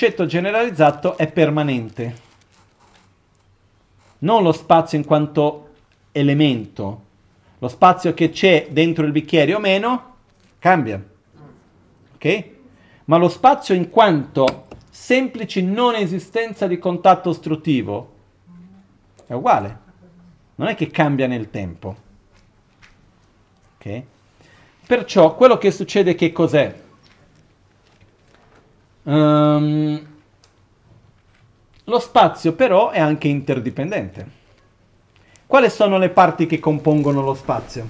concetto generalizzato è permanente, non lo spazio in quanto elemento. Lo spazio che c'è dentro il bicchiere o meno cambia. Ok? Ma lo spazio in quanto semplice non esistenza di contatto ostruttivo è uguale. Non è che cambia nel tempo. Ok? Perciò quello che succede che cos'è? Um, lo spazio però è anche interdipendente. Quali sono le parti che compongono lo spazio?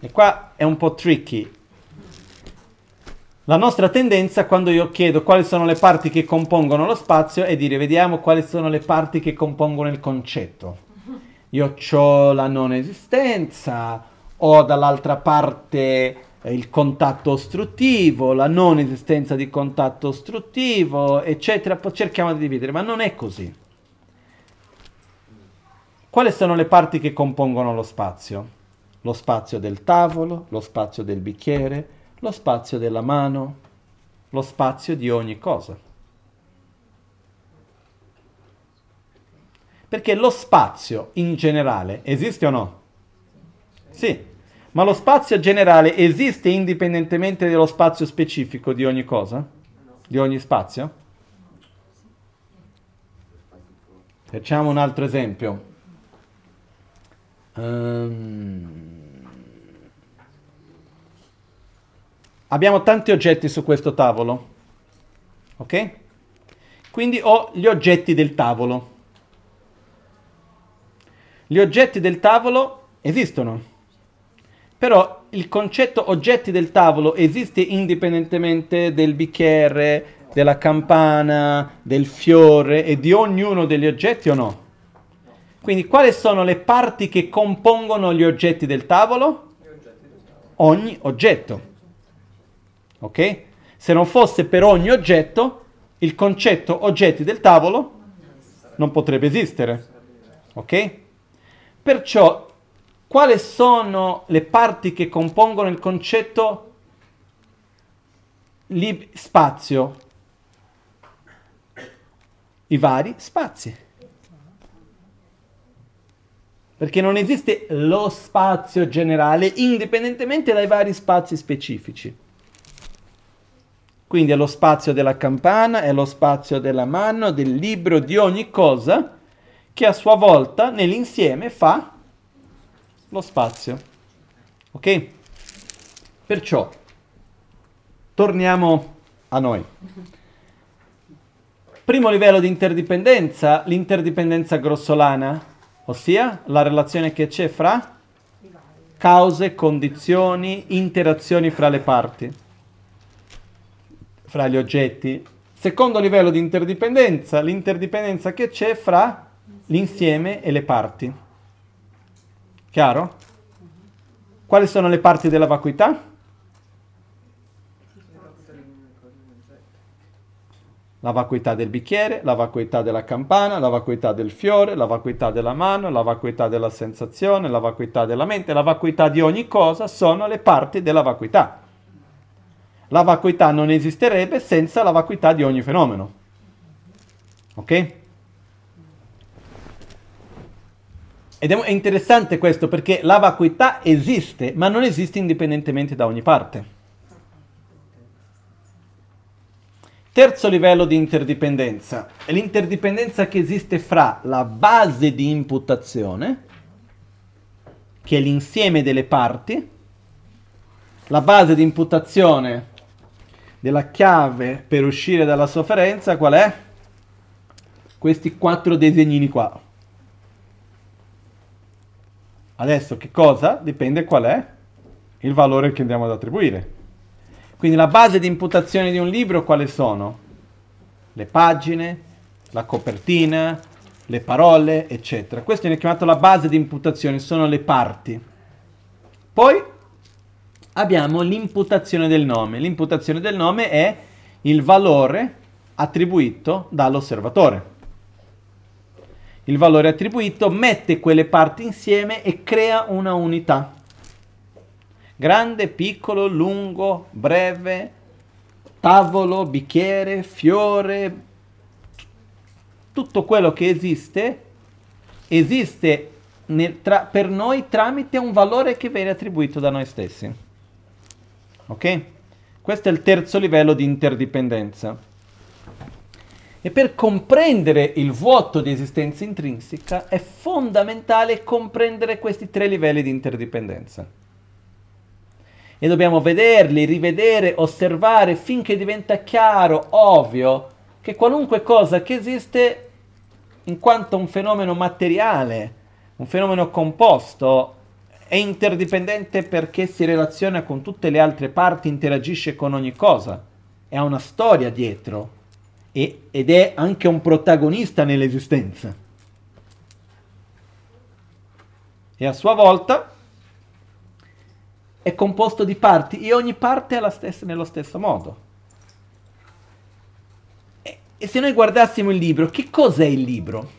E qua è un po' tricky. La nostra tendenza quando io chiedo quali sono le parti che compongono lo spazio è dire vediamo quali sono le parti che compongono il concetto. Io ho la non esistenza, ho dall'altra parte il contatto ostruttivo, la non esistenza di contatto ostruttivo, eccetera, cerchiamo di dividere, ma non è così. Quali sono le parti che compongono lo spazio? Lo spazio del tavolo, lo spazio del bicchiere, lo spazio della mano, lo spazio di ogni cosa. Perché lo spazio in generale esiste o no? Sì, ma lo spazio generale esiste indipendentemente dallo spazio specifico di ogni cosa? Di ogni spazio? Facciamo un altro esempio. Um, abbiamo tanti oggetti su questo tavolo, ok? Quindi ho gli oggetti del tavolo. Gli oggetti del tavolo esistono. Però il concetto oggetti del tavolo esiste indipendentemente del bicchiere, della campana, del fiore e di ognuno degli oggetti o no? Quindi quali sono le parti che compongono gli oggetti del tavolo? Ogni oggetto. Ok? Se non fosse per ogni oggetto, il concetto oggetti del tavolo non potrebbe esistere. Ok? Perciò quali sono le parti che compongono il concetto lib- spazio? I vari spazi. Perché non esiste lo spazio generale indipendentemente dai vari spazi specifici. Quindi è lo spazio della campana, è lo spazio della mano, del libro, di ogni cosa che a sua volta nell'insieme fa lo spazio. Ok? Perciò, torniamo a noi. Primo livello di interdipendenza, l'interdipendenza grossolana, ossia la relazione che c'è fra cause, condizioni, interazioni fra le parti, fra gli oggetti. Secondo livello di interdipendenza, l'interdipendenza che c'è fra l'insieme e le parti. Chiaro? Quali sono le parti della vacuità? La vacuità del bicchiere, la vacuità della campana, la vacuità del fiore, la vacuità della mano, la vacuità della sensazione, la vacuità della mente, la vacuità di ogni cosa sono le parti della vacuità. La vacuità non esisterebbe senza la vacuità di ogni fenomeno. Ok? Ed è interessante questo perché la vacuità esiste, ma non esiste indipendentemente da ogni parte. Terzo livello di interdipendenza è l'interdipendenza che esiste fra la base di imputazione, che è l'insieme delle parti, la base di imputazione della chiave per uscire dalla sofferenza, qual è? Questi quattro disegnini qua. Adesso che cosa? Dipende qual è il valore che andiamo ad attribuire. Quindi la base di imputazione di un libro quali sono? Le pagine, la copertina, le parole, eccetera. Questo viene chiamato la base di imputazione, sono le parti. Poi abbiamo l'imputazione del nome. L'imputazione del nome è il valore attribuito dall'osservatore il valore attribuito, mette quelle parti insieme e crea una unità. Grande, piccolo, lungo, breve, tavolo, bicchiere, fiore, tutto quello che esiste, esiste nel, tra, per noi tramite un valore che viene attribuito da noi stessi. Ok? Questo è il terzo livello di interdipendenza. E per comprendere il vuoto di esistenza intrinseca è fondamentale comprendere questi tre livelli di interdipendenza. E dobbiamo vederli, rivedere, osservare finché diventa chiaro, ovvio, che qualunque cosa che esiste in quanto un fenomeno materiale, un fenomeno composto, è interdipendente perché si relaziona con tutte le altre parti, interagisce con ogni cosa, e ha una storia dietro e, ed è anche un protagonista nell'esistenza. E a sua volta è composto di parti e ogni parte è stessa, nello stesso modo. E se noi guardassimo il libro, che cos'è il libro?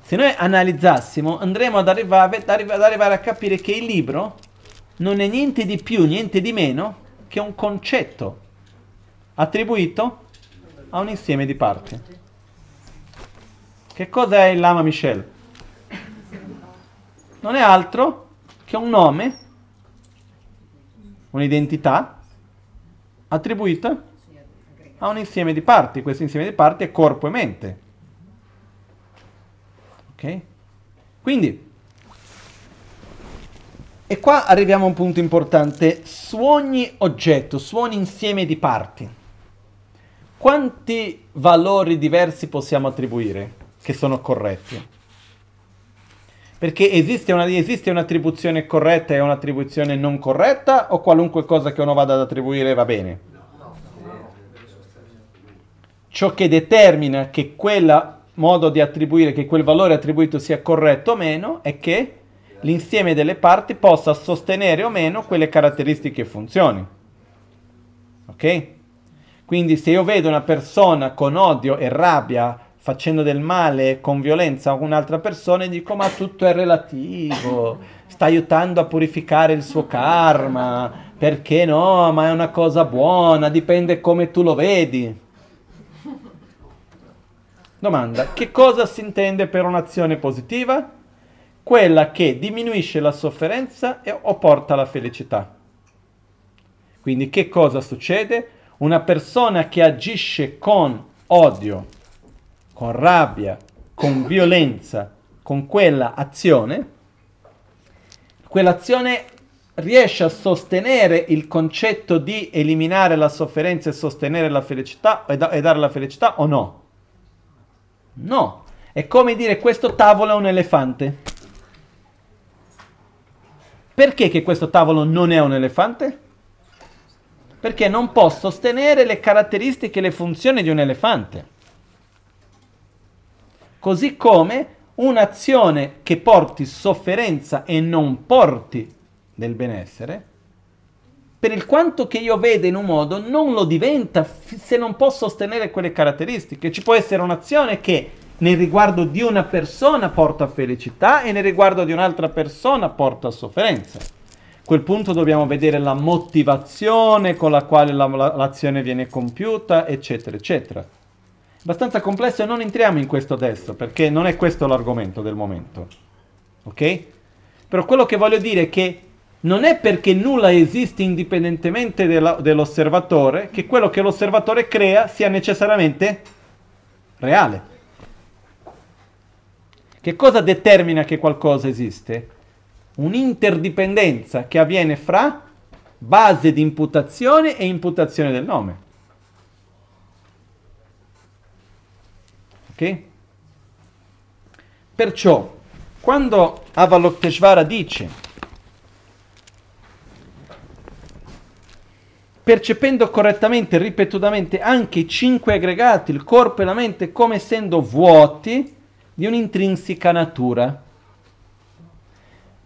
Se noi analizzassimo, andremo ad arrivare, ad arrivare, a capire che il libro non è niente di più, niente di meno che un concetto attribuito a un insieme di parti. Che cosa è il Lama Michel? Non è altro che un nome un'identità attribuita a un insieme di parti. Questo insieme di parti è corpo e mente. Ok? Quindi, e qua arriviamo a un punto importante. Su ogni oggetto, su ogni insieme di parti, quanti valori diversi possiamo attribuire che sono corretti? Perché esiste, una, esiste un'attribuzione corretta e un'attribuzione non corretta o qualunque cosa che uno vada ad attribuire va bene? Ciò che determina che quel modo di attribuire, che quel valore attribuito sia corretto o meno, è che l'insieme delle parti possa sostenere o meno quelle caratteristiche e funzioni. Ok? Quindi se io vedo una persona con odio e rabbia facendo del male con violenza a un'altra persona e dico ma tutto è relativo, sta aiutando a purificare il suo karma, perché no, ma è una cosa buona, dipende come tu lo vedi. Domanda, che cosa si intende per un'azione positiva? Quella che diminuisce la sofferenza e, o porta alla felicità. Quindi che cosa succede? Una persona che agisce con odio, con rabbia, con violenza, con quella azione, quell'azione riesce a sostenere il concetto di eliminare la sofferenza e sostenere la felicità e, da- e dare la felicità o no? No. È come dire questo tavolo è un elefante. Perché che questo tavolo non è un elefante? Perché non può sostenere le caratteristiche e le funzioni di un elefante così come un'azione che porti sofferenza e non porti del benessere, per il quanto che io vedo in un modo, non lo diventa se non posso sostenere quelle caratteristiche. Ci può essere un'azione che nel riguardo di una persona porta felicità e nel riguardo di un'altra persona porta sofferenza. A quel punto dobbiamo vedere la motivazione con la quale la, la, l'azione viene compiuta, eccetera, eccetera abbastanza complesso e non entriamo in questo adesso perché non è questo l'argomento del momento. Ok? Però quello che voglio dire è che non è perché nulla esiste indipendentemente della, dell'osservatore che quello che l'osservatore crea sia necessariamente reale. Che cosa determina che qualcosa esiste? Un'interdipendenza che avviene fra base di imputazione e imputazione del nome. Ok? Perciò, quando Avalokiteshvara dice, percependo correttamente, ripetutamente, anche i cinque aggregati, il corpo e la mente, come essendo vuoti di un'intrinseca natura.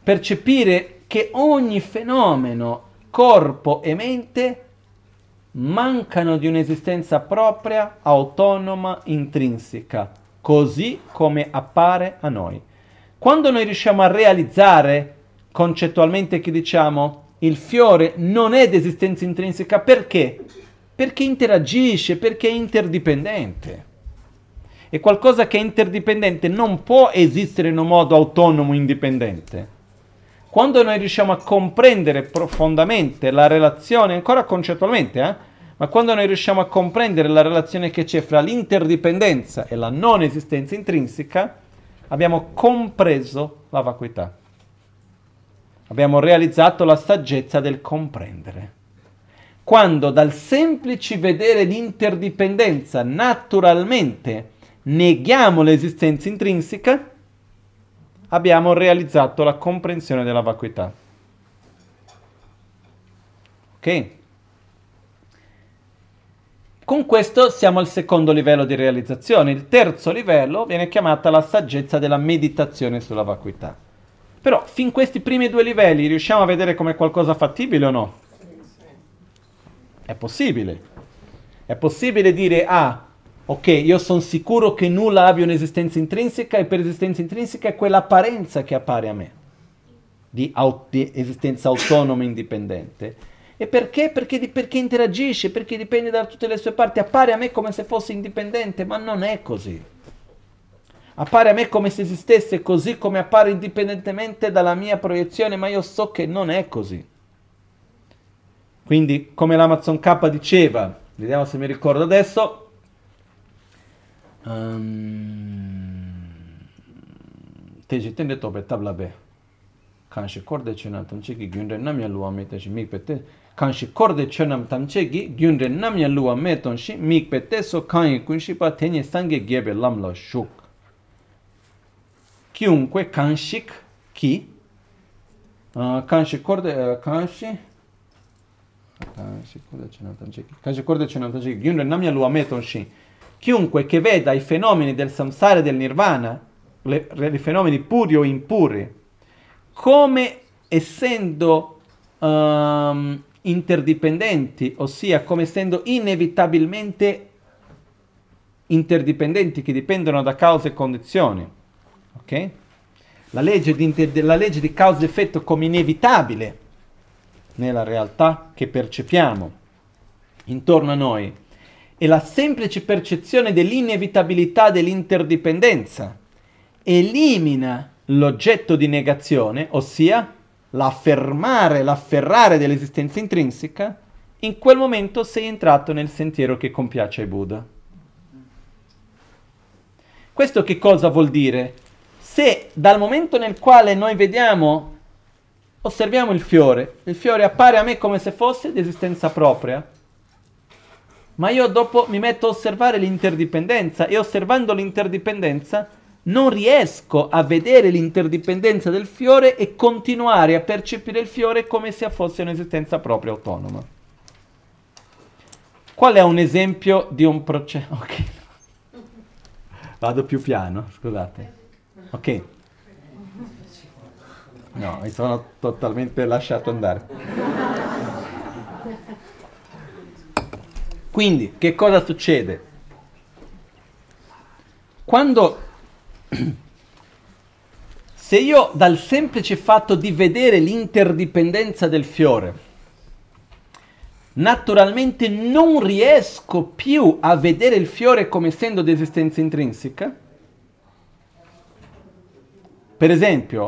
Percepire che ogni fenomeno, corpo e mente, mancano di un'esistenza propria, autonoma, intrinseca, così come appare a noi. Quando noi riusciamo a realizzare concettualmente che diciamo il fiore non è di esistenza intrinseca perché? Perché interagisce, perché è interdipendente. E qualcosa che è interdipendente non può esistere in un modo autonomo, indipendente. Quando noi riusciamo a comprendere profondamente la relazione, ancora concettualmente, eh, ma quando noi riusciamo a comprendere la relazione che c'è fra l'interdipendenza e la non esistenza intrinseca, abbiamo compreso la vacuità. Abbiamo realizzato la saggezza del comprendere. Quando dal semplice vedere l'interdipendenza naturalmente neghiamo l'esistenza intrinseca, abbiamo realizzato la comprensione della vacuità. Ok? Con questo siamo al secondo livello di realizzazione. Il terzo livello viene chiamata la saggezza della meditazione sulla vacuità. Però fin questi primi due livelli riusciamo a vedere come qualcosa fattibile o no? È possibile. È possibile dire, ah, ok, io sono sicuro che nulla abbia un'esistenza intrinseca e per esistenza intrinseca è quell'apparenza che appare a me di, aut- di esistenza autonoma e indipendente. E perché? Perché, di, perché interagisce, perché dipende da tutte le sue parti, appare a me come se fosse indipendente, ma non è così. Appare a me come se esistesse così come appare indipendentemente dalla mia proiezione, ma io so che non è così. Quindi, come l'Amazon K diceva, vediamo se mi ricordo adesso, teji tende tobe tablabe kanshi korde chunam tamche ki gyunre namya luwa me teshi mikpete kanshi korde chunam tamche ki gyunre namya luwa me tonshi mikpete so kanyi kunshi pa tenye sange gebe lamla shuk kiunkwe kanshik ki kanshi korde kanshi kanshi korde chunam tamche ki kanshi korde chunam tamche ki gyunre namya luwa me tonshi chiunque che veda i fenomeni del samsara e del nirvana le, i fenomeni puri o impuri come essendo um, interdipendenti ossia come essendo inevitabilmente interdipendenti che dipendono da cause e condizioni ok? La legge di, la legge di causa ed effetto come inevitabile nella realtà che percepiamo intorno a noi e la semplice percezione dell'inevitabilità dell'interdipendenza elimina l'oggetto di negazione, ossia l'affermare, l'afferrare dell'esistenza intrinseca, in quel momento sei entrato nel sentiero che compiace ai Buddha. Questo che cosa vuol dire? se dal momento nel quale noi vediamo, osserviamo il fiore, il fiore appare a me come se fosse di esistenza propria, ma io dopo mi metto a osservare l'interdipendenza e osservando l'interdipendenza non riesco a vedere l'interdipendenza del fiore e continuare a percepire il fiore come se fosse un'esistenza propria autonoma. Qual è un esempio di un processo? Ok. Vado più piano, scusate. Ok. No, mi sono totalmente lasciato andare. Quindi, che cosa succede? Quando, se io dal semplice fatto di vedere l'interdipendenza del fiore, naturalmente non riesco più a vedere il fiore come essendo di esistenza intrinseca, per esempio,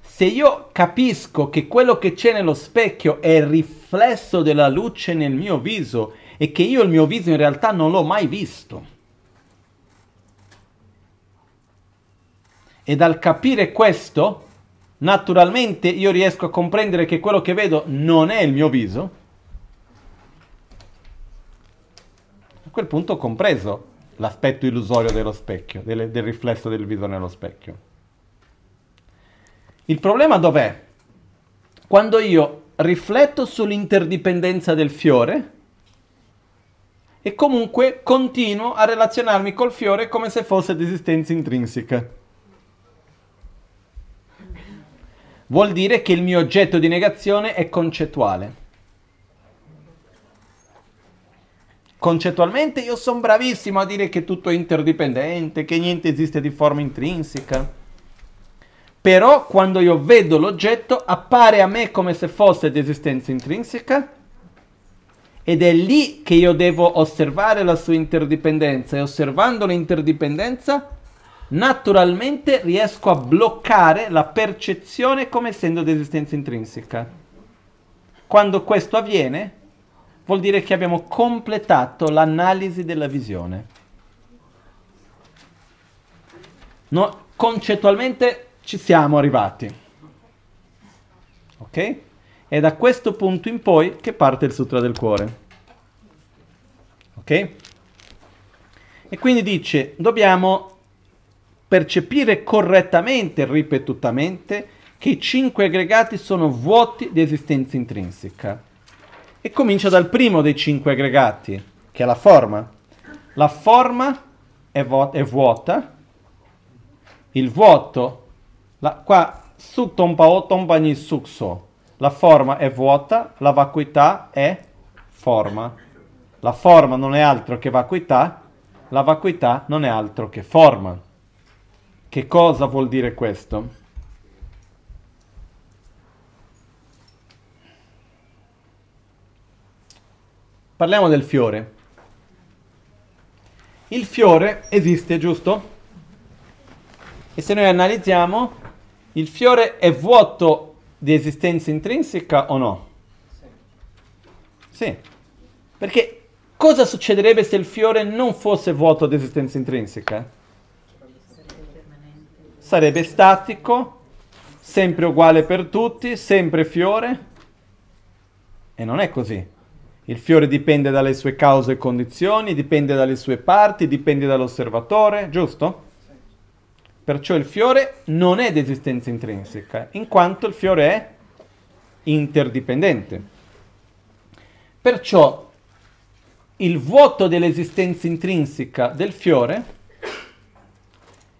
se io capisco che quello che c'è nello specchio è il riflesso della luce nel mio viso e che io il mio viso in realtà non l'ho mai visto, e dal capire questo, naturalmente io riesco a comprendere che quello che vedo non è il mio viso, a quel punto ho compreso l'aspetto illusorio dello specchio, del, del riflesso del viso nello specchio. Il problema dov'è? Quando io rifletto sull'interdipendenza del fiore e comunque continuo a relazionarmi col fiore come se fosse di esistenza intrinseca. Vuol dire che il mio oggetto di negazione è concettuale. Concettualmente io sono bravissimo a dire che tutto è interdipendente, che niente esiste di forma intrinseca Però quando io vedo l'oggetto appare a me come se fosse di esistenza intrinseca ed è lì che io devo osservare la sua interdipendenza e osservando l'interdipendenza naturalmente riesco a bloccare la percezione come essendo di esistenza intrinseca. Quando questo avviene vuol dire che abbiamo completato l'analisi della visione. No, concettualmente ci siamo arrivati. Ok? È da questo punto in poi che parte il Sutra del Cuore. Ok? E quindi dice, dobbiamo percepire correttamente ripetutamente che i cinque aggregati sono vuoti di esistenza intrinseca. E comincia dal primo dei cinque aggregati, che è la forma. La forma è, vo- è vuota, il vuoto, la, qua su tompa o tompa ni sukso, la forma è vuota, la vacuità è forma. La forma non è altro che vacuità, la vacuità non è altro che forma. Che cosa vuol dire questo? Parliamo del fiore. Il fiore esiste, giusto? E se noi analizziamo, il fiore è vuoto di esistenza intrinseca o no? Sì. Perché cosa succederebbe se il fiore non fosse vuoto di esistenza intrinseca? Sarebbe statico, sempre uguale per tutti, sempre fiore. E non è così. Il fiore dipende dalle sue cause e condizioni, dipende dalle sue parti, dipende dall'osservatore, giusto? Perciò il fiore non è di esistenza intrinseca, in quanto il fiore è interdipendente. Perciò il vuoto dell'esistenza intrinseca del fiore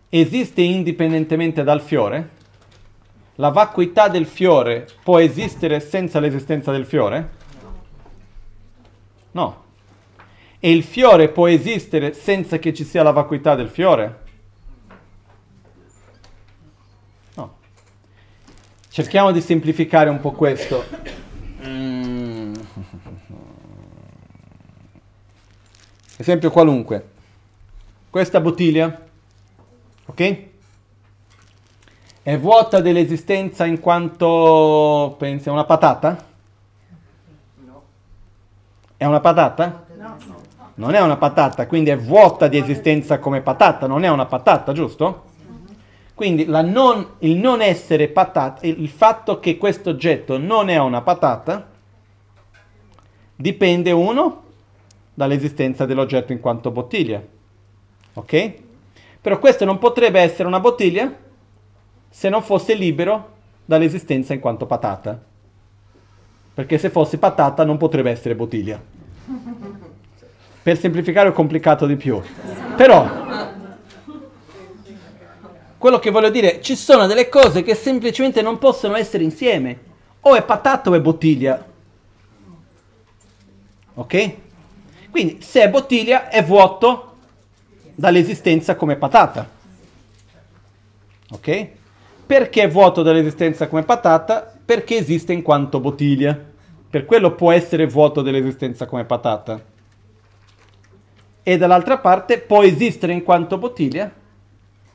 esiste indipendentemente dal fiore? La vacuità del fiore può esistere senza l'esistenza del fiore? No. E il fiore può esistere senza che ci sia la vacuità del fiore? Cerchiamo di semplificare un po' questo. Mm. Esempio qualunque. Questa bottiglia, ok? È vuota dell'esistenza in quanto, pensi, è una patata? No. È una patata? No. Non è una patata, quindi è vuota di esistenza come patata, non è una patata, giusto? Quindi non, il non essere patata, il fatto che questo oggetto non è una patata, dipende uno dall'esistenza dell'oggetto in quanto bottiglia. Ok? Però questo non potrebbe essere una bottiglia se non fosse libero dall'esistenza in quanto patata. Perché se fosse patata non potrebbe essere bottiglia. Per semplificare è complicato di più. Però quello che voglio dire, ci sono delle cose che semplicemente non possono essere insieme. O è patata o è bottiglia. Ok? Quindi se è bottiglia è vuoto dall'esistenza come patata. Ok? Perché è vuoto dall'esistenza come patata? Perché esiste in quanto bottiglia. Per quello può essere vuoto dell'esistenza come patata. E dall'altra parte può esistere in quanto bottiglia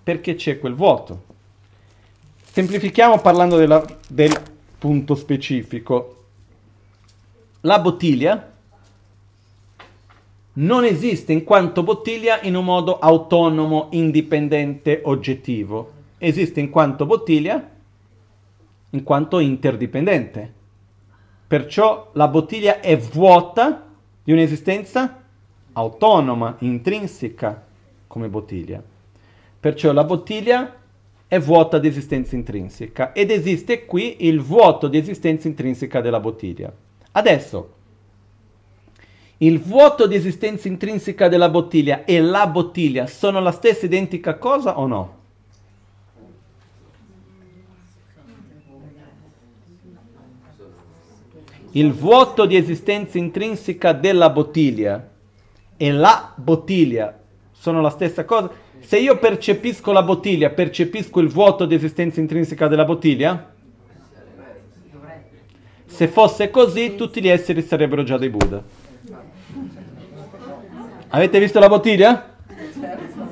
perché c'è quel vuoto. Semplifichiamo parlando della, del punto specifico. La bottiglia non esiste in quanto bottiglia in un modo autonomo, indipendente, oggettivo. Esiste in quanto bottiglia in quanto interdipendente. Perciò la bottiglia è vuota di un'esistenza autonoma, intrinseca come bottiglia. Perciò la bottiglia è vuota di esistenza intrinseca ed esiste qui il vuoto di esistenza intrinseca della bottiglia. Adesso, il vuoto di esistenza intrinseca della bottiglia e la bottiglia sono la stessa identica cosa o no? Il vuoto di esistenza intrinseca della bottiglia e la bottiglia sono la stessa cosa? Se io percepisco la bottiglia, percepisco il vuoto di esistenza intrinseca della bottiglia? Se fosse così, tutti gli esseri sarebbero già dei Buddha. Avete visto la bottiglia?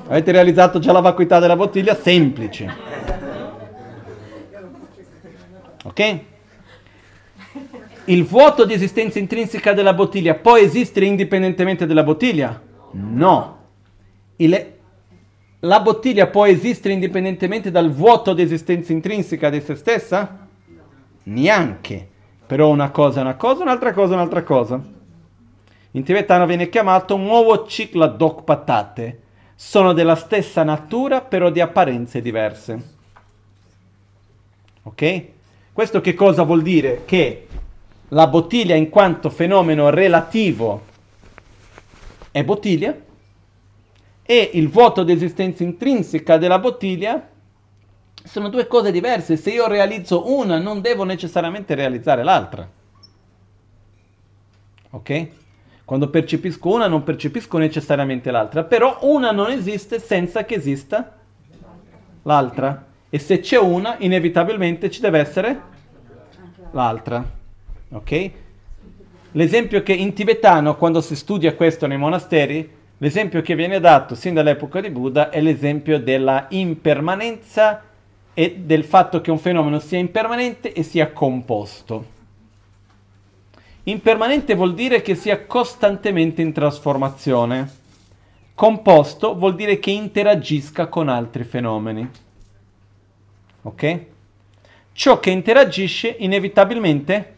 Avete realizzato già la vacuità della bottiglia? Semplice. Ok? Il vuoto di esistenza intrinseca della bottiglia può esistere indipendentemente dalla bottiglia? No. Il, la bottiglia può esistere indipendentemente dal vuoto di esistenza intrinseca di se stessa? Neanche. Però una cosa è una cosa, un'altra cosa è un'altra cosa. In tibetano viene chiamato nuovo ciclo dok patate. Sono della stessa natura, però di apparenze diverse. Ok? Questo che cosa vuol dire? Che la bottiglia in quanto fenomeno relativo è bottiglia e il vuoto di esistenza intrinseca della bottiglia sono due cose diverse. Se io realizzo una, non devo necessariamente realizzare l'altra. Ok? Quando percepisco una, non percepisco necessariamente l'altra, però una non esiste senza che esista l'altra. E se c'è una, inevitabilmente ci deve essere l'altra. Ok? L'esempio che in tibetano, quando si studia questo nei monasteri, L'esempio che viene dato sin dall'epoca di Buddha è l'esempio della impermanenza e del fatto che un fenomeno sia impermanente e sia composto. Impermanente vuol dire che sia costantemente in trasformazione. Composto vuol dire che interagisca con altri fenomeni. Ok? Ciò che interagisce inevitabilmente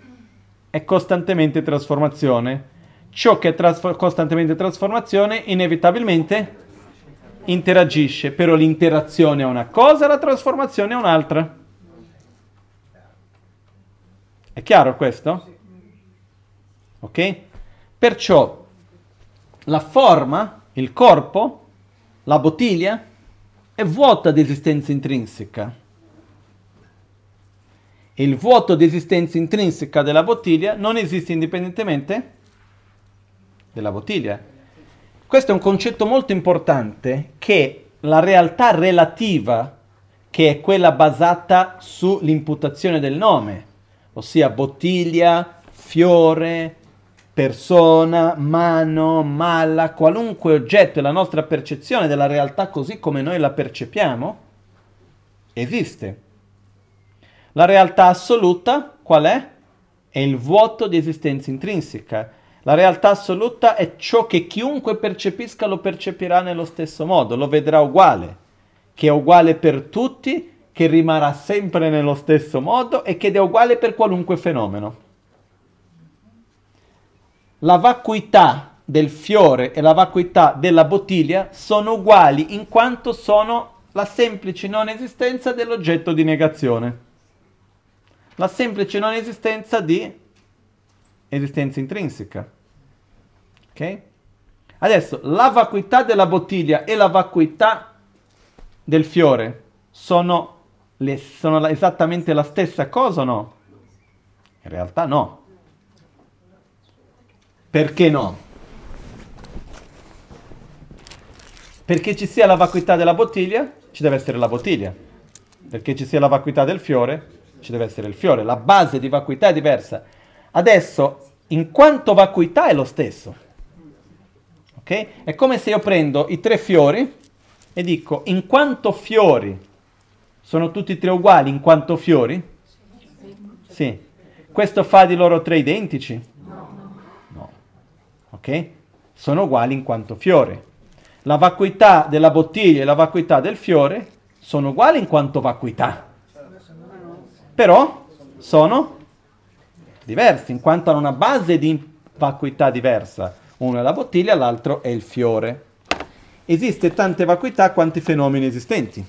è costantemente trasformazione ciò che è trasfor- costantemente trasformazione inevitabilmente interagisce, però l'interazione è una cosa, la trasformazione è un'altra. È chiaro questo? Ok? Perciò la forma, il corpo, la bottiglia è vuota di esistenza intrinseca. il vuoto di esistenza intrinseca della bottiglia non esiste indipendentemente della bottiglia. Questo è un concetto molto importante che la realtà relativa, che è quella basata sull'imputazione del nome, ossia bottiglia, fiore, persona, mano, mala, qualunque oggetto e la nostra percezione della realtà così come noi la percepiamo, esiste. La realtà assoluta qual è? È il vuoto di esistenza intrinseca, la realtà assoluta è ciò che chiunque percepisca lo percepirà nello stesso modo, lo vedrà uguale, che è uguale per tutti, che rimarrà sempre nello stesso modo e che è uguale per qualunque fenomeno. La vacuità del fiore e la vacuità della bottiglia sono uguali in quanto sono la semplice non esistenza dell'oggetto di negazione. La semplice non esistenza di esistenza intrinseca. Ok? Adesso la vacuità della bottiglia e la vacuità del fiore sono, le, sono esattamente la stessa cosa o no? In realtà no. Perché no? Perché ci sia la vacuità della bottiglia, ci deve essere la bottiglia. Perché ci sia la vacuità del fiore, ci deve essere il fiore. La base di vacuità è diversa. Adesso in quanto vacuità è lo stesso. Ok? È come se io prendo i tre fiori e dico in quanto fiori sono tutti e tre uguali in quanto fiori? Sì. Questo fa di loro tre identici? No. Ok? Sono uguali in quanto fiore. La vacuità della bottiglia e la vacuità del fiore sono uguali in quanto vacuità. Però sono diversi, in quanto hanno una base di vacuità diversa. Uno è la bottiglia, l'altro è il fiore. Esiste tante vacuità quanti fenomeni esistenti.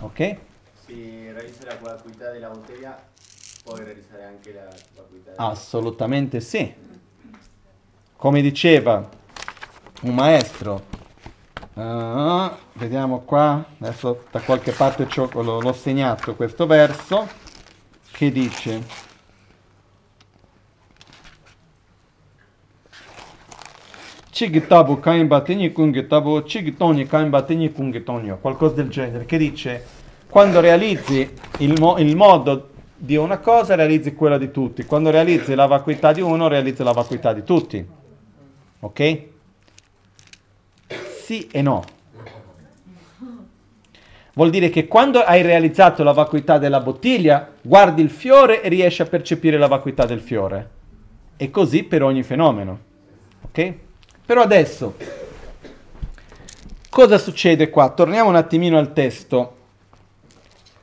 Ok? Si realizza la vacuità della bottiglia, puoi realizzare anche la vacuità della Assolutamente sì. Come diceva un maestro, uh, vediamo qua, adesso da qualche parte l'ho segnato questo verso, che dice Chigitabu kain bategni kungitabu, chigitoni kain bategni kungitonio, qualcosa del genere, che dice quando realizzi il, mo- il modo di una cosa realizzi quella di tutti, quando realizzi la vacuità di uno realizzi la vacuità di tutti. Ok? Sì e no. Vuol dire che quando hai realizzato la vacuità della bottiglia, guardi il fiore e riesci a percepire la vacuità del fiore. E così per ogni fenomeno. Ok? Però adesso, cosa succede qua? Torniamo un attimino al testo.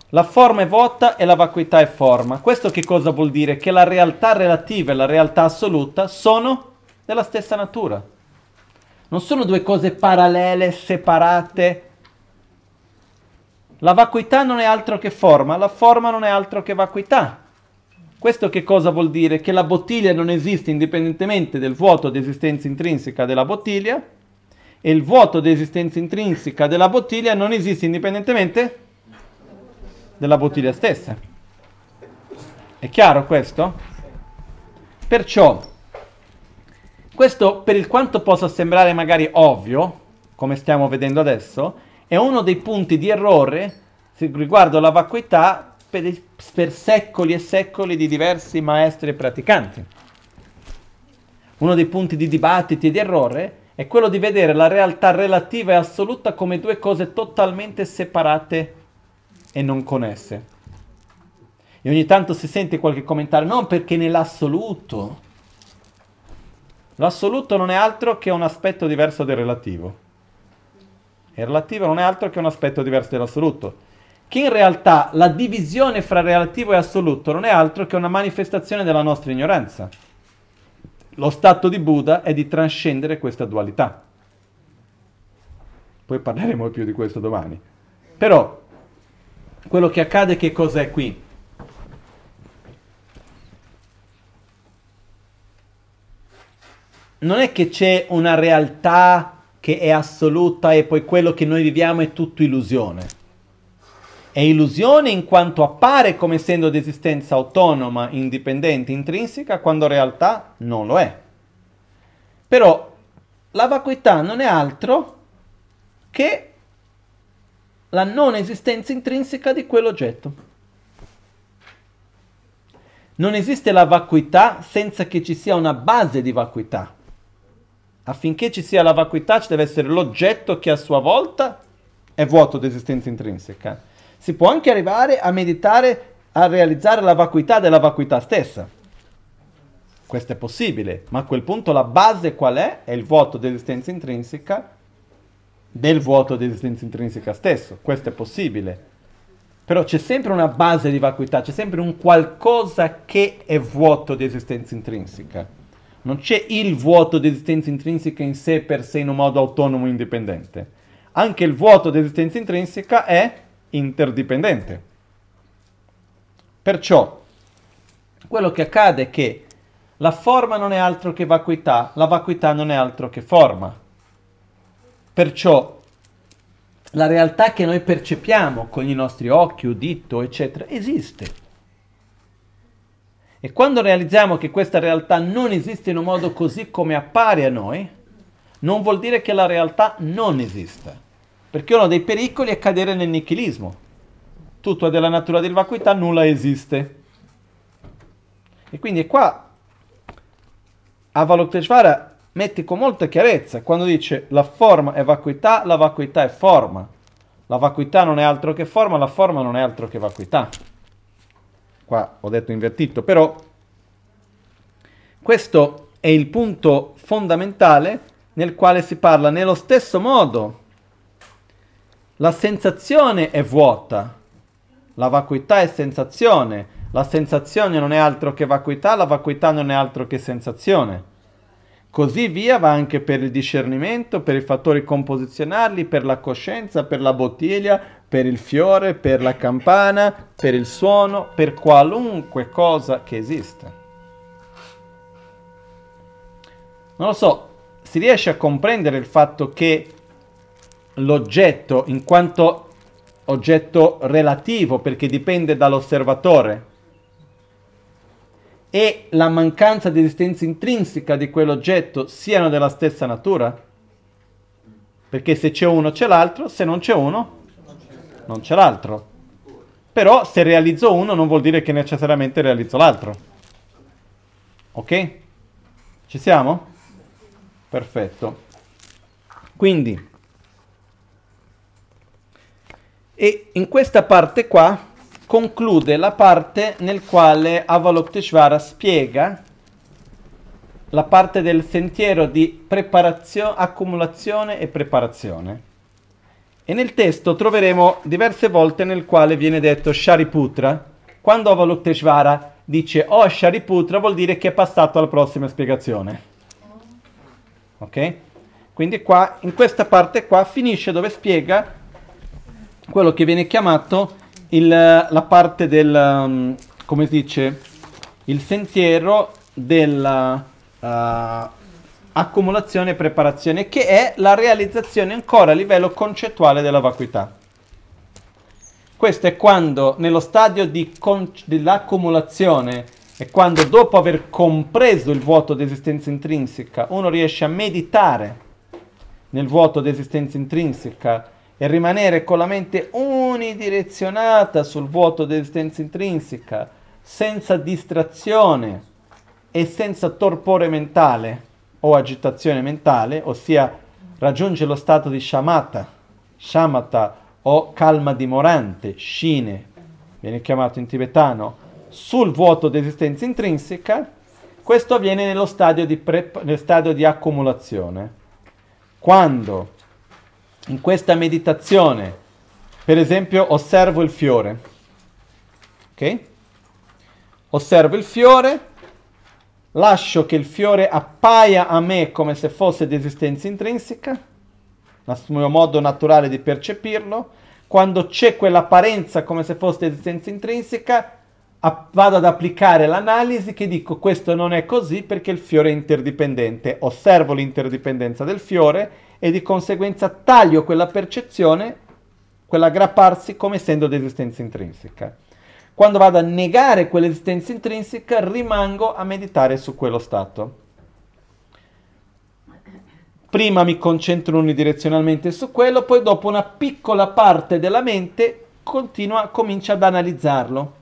La forma è vuota e la vacuità è forma. Questo che cosa vuol dire? Che la realtà relativa e la realtà assoluta sono della stessa natura. Non sono due cose parallele, separate, la vacuità non è altro che forma, la forma non è altro che vacuità. Questo che cosa vuol dire? Che la bottiglia non esiste indipendentemente del vuoto di esistenza intrinseca della bottiglia e il vuoto di esistenza intrinseca della bottiglia non esiste indipendentemente della bottiglia stessa. È chiaro questo? Perciò, questo per il quanto possa sembrare magari ovvio, come stiamo vedendo adesso, è uno dei punti di errore riguardo la vacuità per, per secoli e secoli di diversi maestri e praticanti. Uno dei punti di dibattiti e di errore è quello di vedere la realtà relativa e assoluta come due cose totalmente separate e non connesse. E ogni tanto si sente qualche commentario, no perché nell'assoluto. L'assoluto non è altro che un aspetto diverso del relativo. Il relativo non è altro che un aspetto diverso dell'assoluto. Che in realtà la divisione fra relativo e assoluto non è altro che una manifestazione della nostra ignoranza. Lo stato di Buddha è di trascendere questa dualità. Poi parleremo più di questo domani. Però, quello che accade che cos'è qui? Non è che c'è una realtà che è assoluta e poi quello che noi viviamo è tutto illusione. È illusione in quanto appare come essendo di esistenza autonoma, indipendente, intrinseca, quando in realtà non lo è. Però la vacuità non è altro che la non esistenza intrinseca di quell'oggetto. Non esiste la vacuità senza che ci sia una base di vacuità affinché ci sia la vacuità ci deve essere l'oggetto che a sua volta è vuoto di esistenza intrinseca. Si può anche arrivare a meditare, a realizzare la vacuità della vacuità stessa. Questo è possibile, ma a quel punto la base qual è? È il vuoto di esistenza intrinseca del vuoto di esistenza intrinseca stesso. Questo è possibile. Però c'è sempre una base di vacuità, c'è sempre un qualcosa che è vuoto di esistenza intrinseca. Non c'è il vuoto di esistenza intrinseca in sé per sé in un modo autonomo e indipendente. Anche il vuoto di esistenza intrinseca è interdipendente. Perciò, quello che accade è che la forma non è altro che vacuità, la vacuità non è altro che forma. Perciò la realtà che noi percepiamo con i nostri occhi, udito, eccetera, esiste. E quando realizziamo che questa realtà non esiste in un modo così come appare a noi, non vuol dire che la realtà non esista. Perché uno dei pericoli è cadere nel nichilismo. Tutto è della natura di vacuità, nulla esiste. E quindi qua Avalokiteshvara mette con molta chiarezza quando dice la forma è vacuità, la vacuità è forma. La vacuità non è altro che forma, la forma non è altro che vacuità qua ho detto invertito, però questo è il punto fondamentale nel quale si parla nello stesso modo. La sensazione è vuota, la vacuità è sensazione, la sensazione non è altro che vacuità, la vacuità non è altro che sensazione. Così via va anche per il discernimento, per i fattori composizionali, per la coscienza, per la bottiglia, per il fiore, per la campana, per il suono, per qualunque cosa che esista. Non lo so, si riesce a comprendere il fatto che l'oggetto, in quanto oggetto relativo, perché dipende dall'osservatore, e la mancanza di esistenza intrinseca di quell'oggetto siano della stessa natura? Perché se c'è uno c'è l'altro, se non c'è uno non c'è l'altro. Però se realizzo uno non vuol dire che necessariamente realizzo l'altro. Ok? Ci siamo? Perfetto. Quindi, e in questa parte qua conclude la parte nel quale Avalokiteshvara spiega la parte del sentiero di preparazione, accumulazione e preparazione. E nel testo troveremo diverse volte nel quale viene detto Shariputra. Quando Avalokiteshvara dice oh Shariputra vuol dire che è passato alla prossima spiegazione. Ok? Quindi qua, in questa parte qua, finisce dove spiega quello che viene chiamato il, la parte del, um, come si dice, il sentiero della uh, e preparazione, che è la realizzazione ancora a livello concettuale della vacuità. Questo è quando nello stadio di con- dell'accumulazione è quando dopo aver compreso il vuoto di esistenza intrinseca uno riesce a meditare nel vuoto di esistenza intrinseca e rimanere con la mente unidirezionata sul vuoto di esistenza intrinseca, senza distrazione e senza torpore mentale o agitazione mentale, ossia raggiunge lo stato di shamata, shamata o calma dimorante, shine, viene chiamato in tibetano, sul vuoto di esistenza intrinseca, questo avviene nello stadio di, pre- nel stadio di accumulazione. Quando in questa meditazione, per esempio, osservo il fiore, ok? Osservo il fiore, lascio che il fiore appaia a me come se fosse di esistenza intrinseca, il mio modo naturale di percepirlo. Quando c'è quell'apparenza come se fosse di esistenza intrinseca, a- vado ad applicare l'analisi che dico questo non è così perché il fiore è interdipendente. Osservo l'interdipendenza del fiore e di conseguenza taglio quella percezione, quell'aggrapparsi come essendo di esistenza intrinseca. Quando vado a negare quell'esistenza intrinseca, rimango a meditare su quello stato. Prima mi concentro unidirezionalmente su quello, poi dopo una piccola parte della mente continua, comincia ad analizzarlo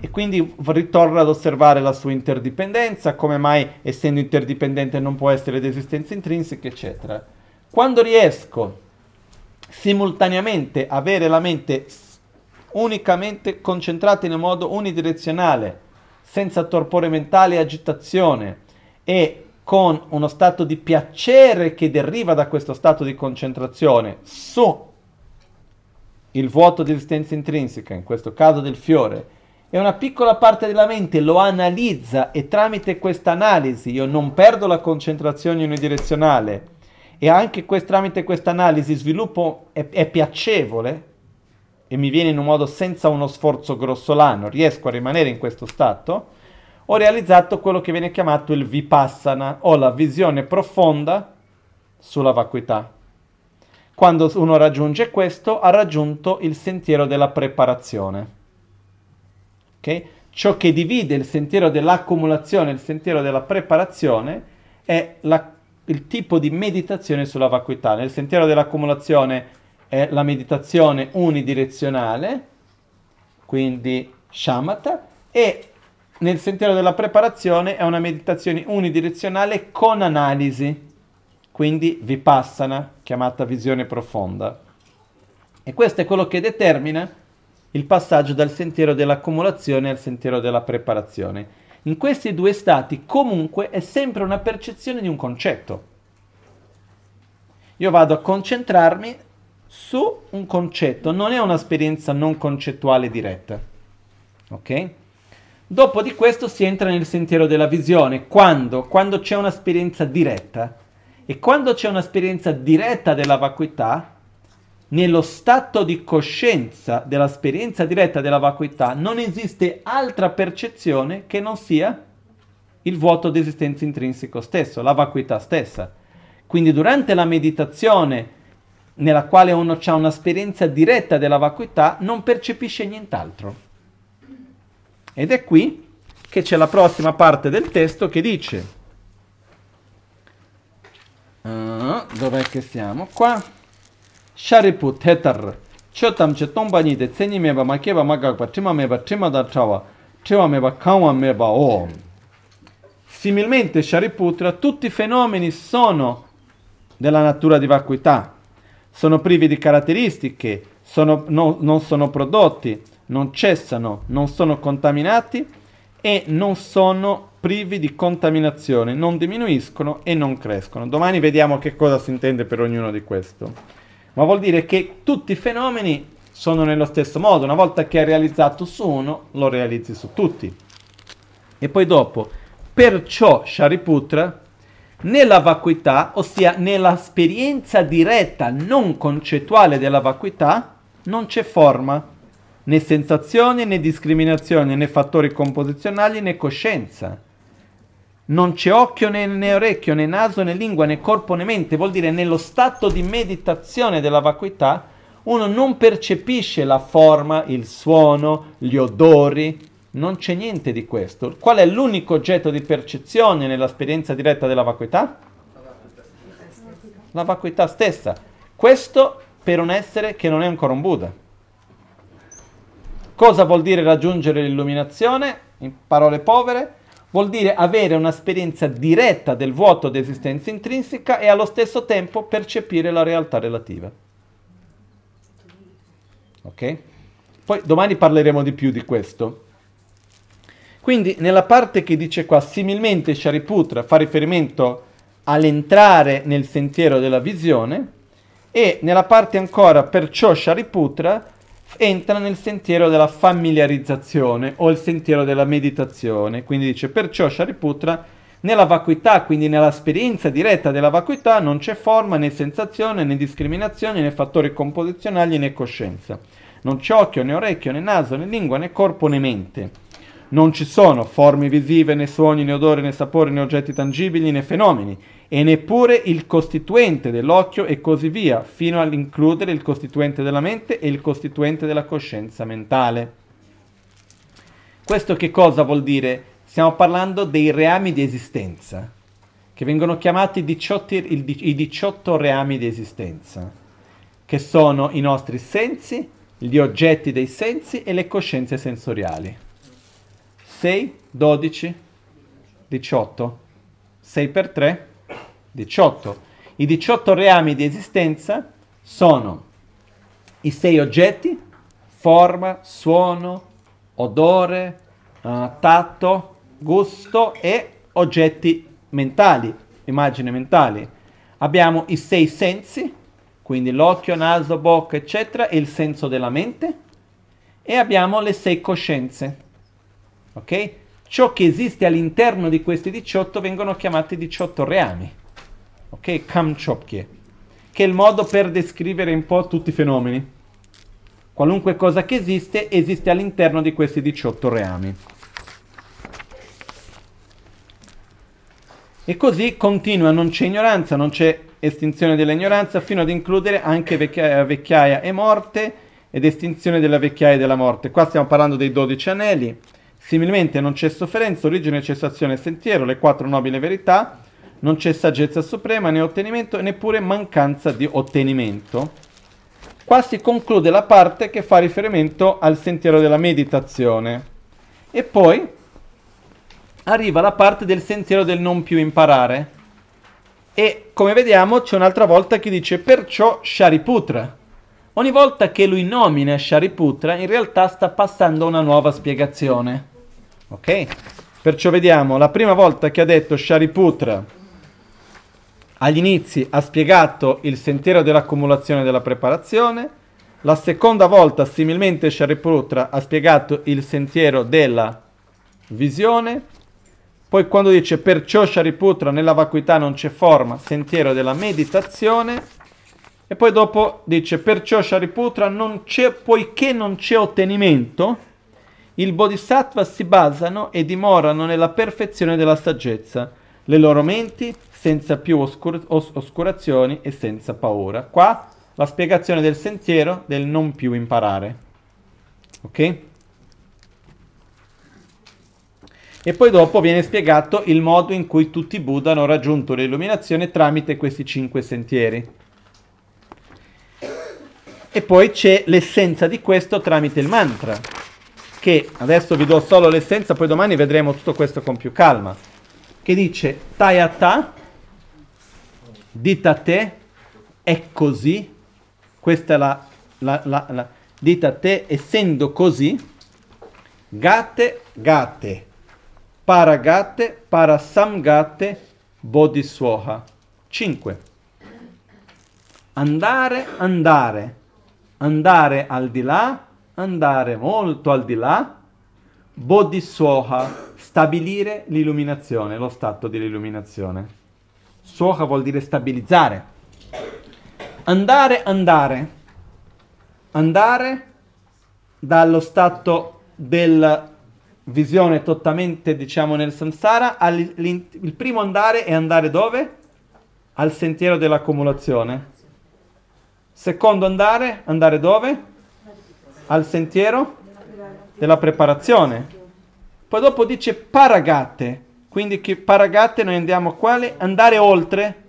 e quindi ritorna ad osservare la sua interdipendenza, come mai essendo interdipendente non può essere di esistenza intrinseca, eccetera. Quando riesco simultaneamente a avere la mente unicamente concentrata in un modo unidirezionale, senza torpore mentale e agitazione, e con uno stato di piacere che deriva da questo stato di concentrazione su il vuoto di esistenza intrinseca, in questo caso del fiore, e una piccola parte della mente lo analizza e tramite questa analisi io non perdo la concentrazione unidirezionale e anche quest- tramite questa analisi sviluppo è, è piacevole e mi viene in un modo senza uno sforzo grossolano, riesco a rimanere in questo stato, ho realizzato quello che viene chiamato il vipassana o la visione profonda sulla vacuità. Quando uno raggiunge questo, ha raggiunto il sentiero della preparazione. Okay? Ciò che divide il sentiero dell'accumulazione e il sentiero della preparazione è la, il tipo di meditazione sulla vacuità. Nel sentiero dell'accumulazione è la meditazione unidirezionale, quindi shamatha, e nel sentiero della preparazione è una meditazione unidirezionale con analisi, quindi vipassana, chiamata visione profonda. E questo è quello che determina il passaggio dal sentiero dell'accumulazione al sentiero della preparazione. In questi due stati comunque è sempre una percezione di un concetto. Io vado a concentrarmi su un concetto, non è un'esperienza non concettuale diretta. Ok? Dopo di questo si entra nel sentiero della visione, quando? Quando c'è un'esperienza diretta. E quando c'è un'esperienza diretta della vacuità, nello stato di coscienza dell'esperienza diretta della vacuità non esiste altra percezione che non sia il vuoto di esistenza intrinseco stesso, la vacuità stessa. Quindi durante la meditazione nella quale uno ha un'esperienza diretta della vacuità non percepisce nient'altro. Ed è qui che c'è la prossima parte del testo che dice, uh, dov'è che siamo? Qua, Shariput Hetar, Chotam che tombani de tseni meba makeba magakpa, tima meba tima da. Similmente, Shariputra, tutti i fenomeni sono della natura di vacuità, sono privi di caratteristiche, sono, no, non sono prodotti, non cessano, non sono contaminati e non sono privi di contaminazione, non diminuiscono e non crescono. Domani vediamo che cosa si intende per ognuno di questo. Ma vuol dire che tutti i fenomeni sono nello stesso modo, una volta che hai realizzato su uno, lo realizzi su tutti. E poi dopo, perciò Shariputra, nella vacuità, ossia nell'esperienza diretta non concettuale della vacuità, non c'è forma, né sensazioni, né discriminazioni, né fattori composizionali, né coscienza. Non c'è occhio né, né, orecchio, né naso, né lingua, né corpo, né mente. Vuol dire nello stato di meditazione della vacuità uno non percepisce la forma, il suono, gli odori, non c'è niente di questo. Qual è l'unico oggetto di percezione nell'esperienza diretta della vacuità? La vacuità stessa. Questo per un essere che non è ancora un Buddha. Cosa vuol dire raggiungere l'illuminazione? In parole povere, vuol dire avere un'esperienza diretta del vuoto di esistenza intrinseca e allo stesso tempo percepire la realtà relativa. Ok? Poi domani parleremo di più di questo. Quindi nella parte che dice qua, similmente Shariputra fa riferimento all'entrare nel sentiero della visione e nella parte ancora perciò Shariputra entra nel sentiero della familiarizzazione o il sentiero della meditazione. Quindi dice, perciò Shariputra, nella vacuità, quindi nell'esperienza diretta della vacuità, non c'è forma né sensazione né discriminazione né fattori composizionali né coscienza. Non c'è occhio né orecchio né naso né lingua né corpo né mente. Non ci sono forme visive né suoni né odori né sapori né oggetti tangibili né fenomeni e neppure il costituente dell'occhio e così via, fino all'includere il costituente della mente e il costituente della coscienza mentale. Questo che cosa vuol dire? Stiamo parlando dei reami di esistenza, che vengono chiamati 18, il, i 18 reami di esistenza, che sono i nostri sensi, gli oggetti dei sensi e le coscienze sensoriali. 6, 12, 18. 6 per 3, 18. I 18 reami di esistenza sono i sei oggetti, forma, suono, odore, uh, tatto, gusto e oggetti mentali, immagini mentali. Abbiamo i sei sensi, quindi l'occhio, naso, bocca, eccetera, e il senso della mente. E abbiamo le sei coscienze. Ok? Ciò che esiste all'interno di questi 18 vengono chiamati 18 reami ok? Kamchopke, che è il modo per descrivere un po' tutti i fenomeni. Qualunque cosa che esiste, esiste all'interno di questi 18 reami. E così continua, non c'è ignoranza, non c'è estinzione dell'ignoranza, fino ad includere anche vecchiaia, vecchiaia e morte ed estinzione della vecchiaia e della morte. Qua stiamo parlando dei 12 anelli. Similmente non c'è sofferenza, origine, cessazione e sentiero, le quattro nobili verità, non c'è saggezza suprema né ottenimento neppure mancanza di ottenimento. Qua si conclude la parte che fa riferimento al sentiero della meditazione e poi arriva la parte del sentiero del non più imparare e come vediamo c'è un'altra volta che dice perciò Shariputra. Ogni volta che lui nomina Shariputra in realtà sta passando una nuova spiegazione. Ok? Perciò vediamo la prima volta che ha detto Shariputra agli inizi ha spiegato il sentiero dell'accumulazione della preparazione, la seconda volta similmente Shariputra ha spiegato il sentiero della visione, poi quando dice perciò Shariputra nella vacuità non c'è forma, sentiero della meditazione, e poi dopo dice perciò Shariputra non c'è, poiché non c'è ottenimento, il bodhisattva si basano e dimorano nella perfezione della saggezza. Le loro menti senza più oscur- os- oscurazioni e senza paura. Qua la spiegazione del sentiero del non più imparare. Ok? E poi dopo viene spiegato il modo in cui tutti i Buddha hanno raggiunto l'illuminazione tramite questi cinque sentieri. E poi c'è l'essenza di questo tramite il mantra, che adesso vi do solo l'essenza, poi domani vedremo tutto questo con più calma, che dice Tayata, dita te, è così, questa è la, la, la, la dita te, essendo così, gate, gate, paragate, parasamgate, bodhiswaha. 5. Andare, andare andare al di là, andare molto al di là, bodhisoha, stabilire l'illuminazione, lo stato dell'illuminazione. Soha vuol dire stabilizzare. Andare, andare, andare dallo stato della visione totalmente, diciamo, nel samsara, il primo andare è andare dove? Al sentiero dell'accumulazione Secondo andare, andare dove? Al sentiero della preparazione. Poi dopo dice paragate, quindi che paragate noi andiamo quale? Andare oltre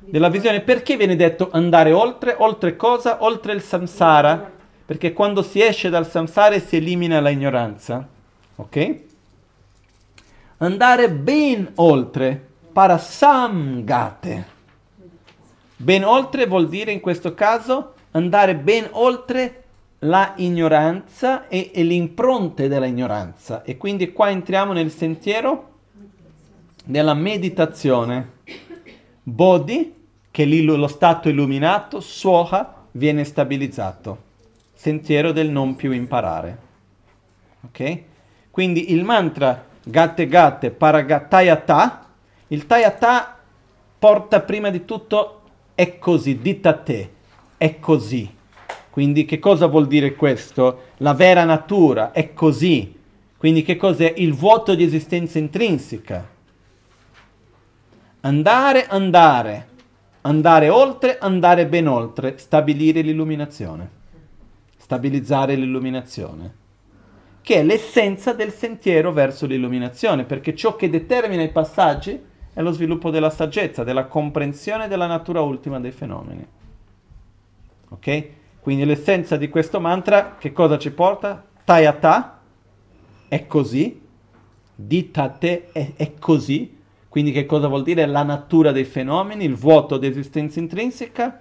della visione. Perché viene detto andare oltre? Oltre cosa? Oltre il samsara. Perché quando si esce dal samsara si elimina la ignoranza. Ok? Andare ben oltre. Parasamgate. Ben oltre vuol dire in questo caso andare ben oltre la ignoranza e, e l'impronte della ignoranza. E quindi qua entriamo nel sentiero della meditazione. Bodhi, che è lo stato illuminato, Soha viene stabilizzato. Sentiero del non più imparare. Ok? Quindi il mantra Gatte Gatte Paragatayata, il Tayata porta prima di tutto è così, dita a te, è così. Quindi che cosa vuol dire questo? La vera natura è così. Quindi che cos'è? Il vuoto di esistenza intrinseca. Andare, andare, andare oltre, andare ben oltre, stabilire l'illuminazione, stabilizzare l'illuminazione, che è l'essenza del sentiero verso l'illuminazione, perché ciò che determina i passaggi è lo sviluppo della saggezza, della comprensione della natura ultima dei fenomeni. Ok? Quindi l'essenza di questo mantra che cosa ci porta? Tayata è così, ditate è, è così, quindi che cosa vuol dire? La natura dei fenomeni, il vuoto di esistenza intrinseca,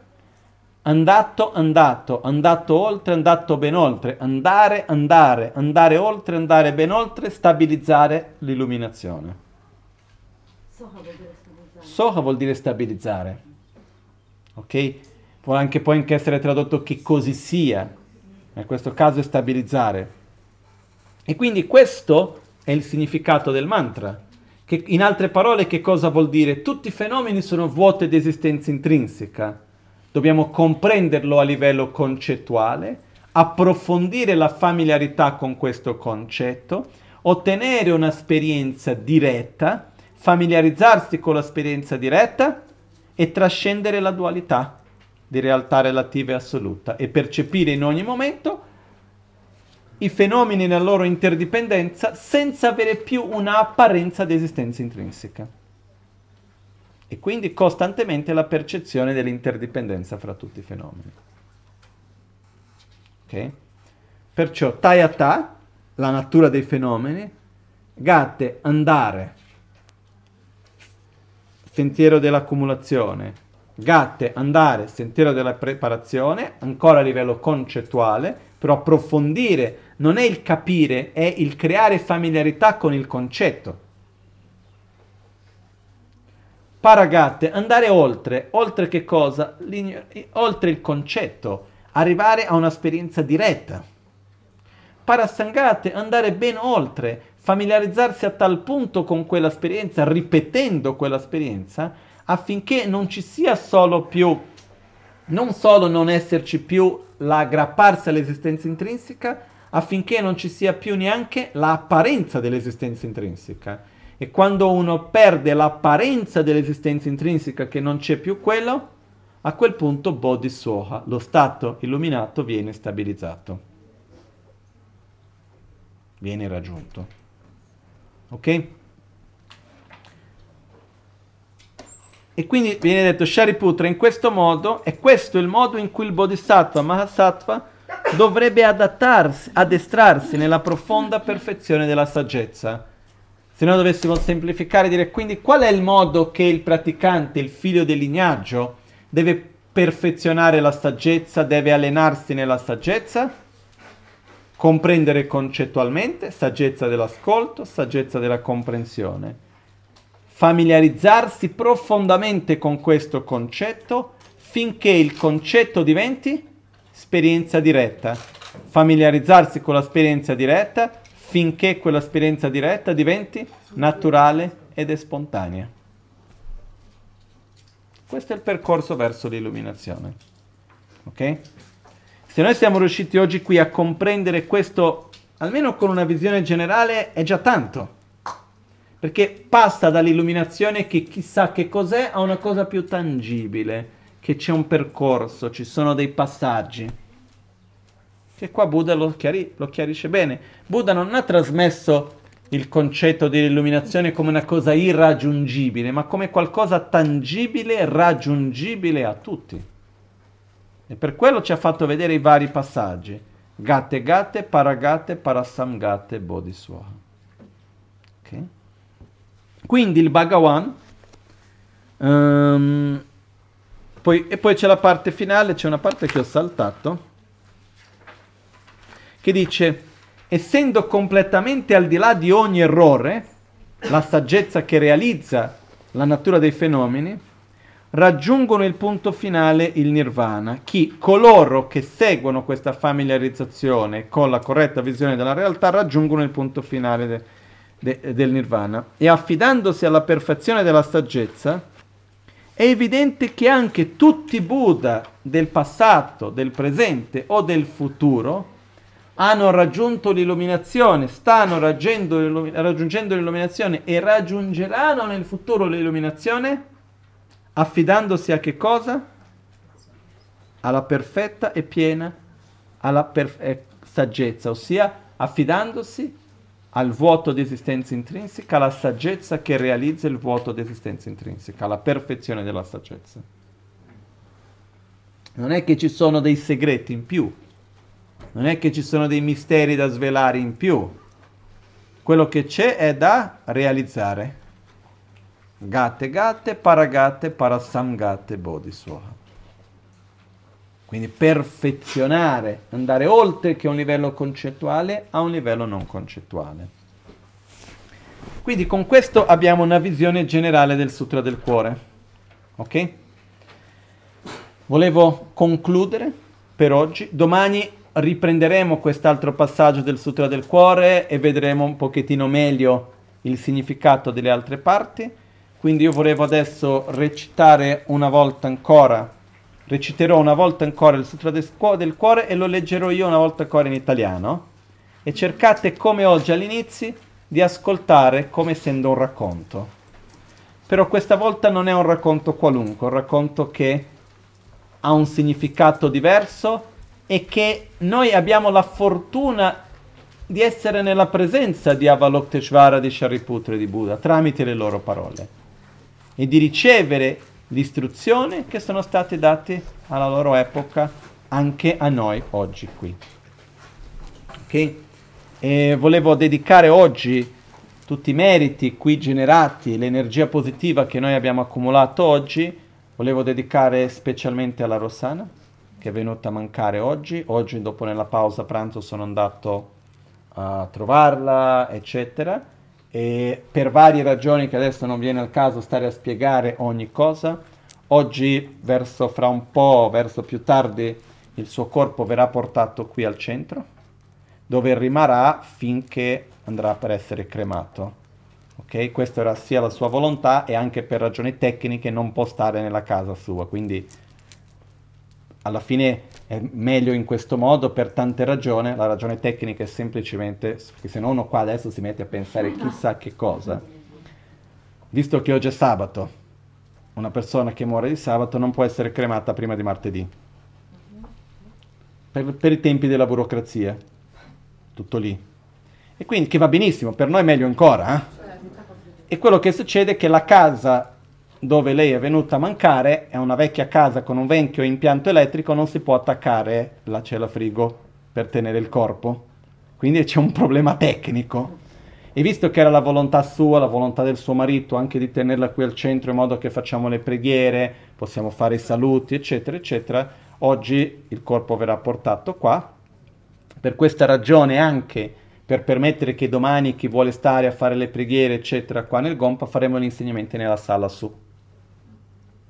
andato, andato, andato oltre, andato ben oltre, andare, andare, andare oltre, andare ben oltre, stabilizzare l'illuminazione. Soha vuol dire stabilizzare. Soha vuol dire stabilizzare. Ok? Può anche poi anche essere tradotto che così sia. In questo caso è stabilizzare. E quindi questo è il significato del mantra. Che in altre parole che cosa vuol dire? Tutti i fenomeni sono vuoti di esistenza intrinseca. Dobbiamo comprenderlo a livello concettuale, approfondire la familiarità con questo concetto, ottenere un'esperienza diretta familiarizzarsi con l'esperienza diretta e trascendere la dualità di realtà relativa e assoluta e percepire in ogni momento i fenomeni nella loro interdipendenza senza avere più un'apparenza di esistenza intrinseca. E quindi costantemente la percezione dell'interdipendenza fra tutti i fenomeni. Ok? Perciò tayata, la natura dei fenomeni, gatte, andare, sentiero dell'accumulazione, gatte, andare, sentiero della preparazione, ancora a livello concettuale, però approfondire non è il capire, è il creare familiarità con il concetto. Paragatte, andare oltre, oltre che cosa? Oltre il concetto, arrivare a un'esperienza diretta. Parasangate, andare ben oltre, familiarizzarsi a tal punto con quell'esperienza, ripetendo quell'esperienza, affinché non ci sia solo più, non solo non esserci più l'aggrapparsi all'esistenza intrinseca, affinché non ci sia più neanche l'apparenza dell'esistenza intrinseca. E quando uno perde l'apparenza dell'esistenza intrinseca, che non c'è più quello, a quel punto Bodhisoha, lo stato illuminato, viene stabilizzato, viene raggiunto. Ok? E quindi viene detto Shariputra in questo modo, e questo è il modo in cui il Bodhisattva Mahasattva dovrebbe adattarsi, addestrarsi nella profonda perfezione della saggezza. Se noi dovessimo semplificare e dire quindi qual è il modo che il praticante, il figlio del lignaggio, deve perfezionare la saggezza, deve allenarsi nella saggezza? Comprendere concettualmente, saggezza dell'ascolto, saggezza della comprensione familiarizzarsi profondamente con questo concetto finché il concetto diventi esperienza diretta. Familiarizzarsi con l'esperienza diretta finché quell'esperienza diretta diventi naturale ed spontanea. Questo è il percorso verso l'illuminazione. Ok? Se noi siamo riusciti oggi qui a comprendere questo, almeno con una visione generale, è già tanto perché passa dall'illuminazione che chissà che cos'è a una cosa più tangibile, che c'è un percorso, ci sono dei passaggi. Che qua Buddha lo, chiari- lo chiarisce bene. Buddha non ha trasmesso il concetto dell'illuminazione come una cosa irraggiungibile, ma come qualcosa tangibile, raggiungibile a tutti. E per quello ci ha fatto vedere i vari passaggi. Gatte gatte, paragate, parasamgate, bodhiswaha. Ok? Quindi il Bhagavan, um, poi, e poi c'è la parte finale, c'è una parte che ho saltato, che dice, essendo completamente al di là di ogni errore, la saggezza che realizza la natura dei fenomeni, raggiungono il punto finale, il nirvana. Chi coloro che seguono questa familiarizzazione con la corretta visione della realtà raggiungono il punto finale de- de- del nirvana e affidandosi alla perfezione della saggezza, è evidente che anche tutti i Buddha del passato, del presente o del futuro hanno raggiunto l'illuminazione, stanno raggiungendo l'illuminazione e raggiungeranno nel futuro l'illuminazione affidandosi a che cosa? Alla perfetta e piena alla perf- eh, saggezza, ossia affidandosi al vuoto di esistenza intrinseca, alla saggezza che realizza il vuoto di esistenza intrinseca, alla perfezione della saggezza. Non è che ci sono dei segreti in più, non è che ci sono dei misteri da svelare in più, quello che c'è è da realizzare. Gatte gatte, paragatte, parasamgatte, bodhiswaha. Quindi perfezionare, andare oltre che un livello concettuale a un livello non concettuale. Quindi con questo abbiamo una visione generale del Sutra del Cuore. Ok? Volevo concludere per oggi. Domani riprenderemo quest'altro passaggio del Sutra del Cuore e vedremo un pochettino meglio il significato delle altre parti. Quindi io volevo adesso recitare una volta ancora reciterò una volta ancora il Sutra del Cuore e lo leggerò io una volta ancora in italiano. E cercate come oggi all'inizio di ascoltare come essendo un racconto. Però questa volta non è un racconto qualunque, un racconto che ha un significato diverso e che noi abbiamo la fortuna di essere nella presenza di Avalokiteshvara, di Shariputra e di Buddha tramite le loro parole e di ricevere le istruzioni che sono state date alla loro epoca anche a noi oggi qui. Ok? E volevo dedicare oggi tutti i meriti qui generati, l'energia positiva che noi abbiamo accumulato oggi, volevo dedicare specialmente alla Rossana, che è venuta a mancare oggi. Oggi, dopo nella pausa pranzo, sono andato a trovarla, eccetera e per varie ragioni che adesso non viene al caso stare a spiegare ogni cosa. Oggi, verso fra un po', verso più tardi, il suo corpo verrà portato qui al centro, dove rimarrà finché andrà per essere cremato. Ok? Questa era sia la sua volontà e anche per ragioni tecniche non può stare nella casa sua, quindi alla fine è meglio in questo modo per tante ragioni. La ragione tecnica è semplicemente che se uno qua adesso si mette a pensare chissà che cosa, visto che oggi è sabato, una persona che muore di sabato non può essere cremata prima di martedì. Per, per i tempi della burocrazia. Tutto lì. E quindi che va benissimo, per noi è meglio ancora, eh? E quello che succede è che la casa dove lei è venuta a mancare è una vecchia casa con un vecchio impianto elettrico, non si può attaccare la cella frigo per tenere il corpo. Quindi c'è un problema tecnico. E visto che era la volontà sua, la volontà del suo marito, anche di tenerla qui al centro in modo che facciamo le preghiere, possiamo fare i saluti, eccetera, eccetera, oggi il corpo verrà portato qua. Per questa ragione anche per permettere che domani chi vuole stare a fare le preghiere, eccetera, qua nel Gompa, faremo gli insegnamenti nella sala su.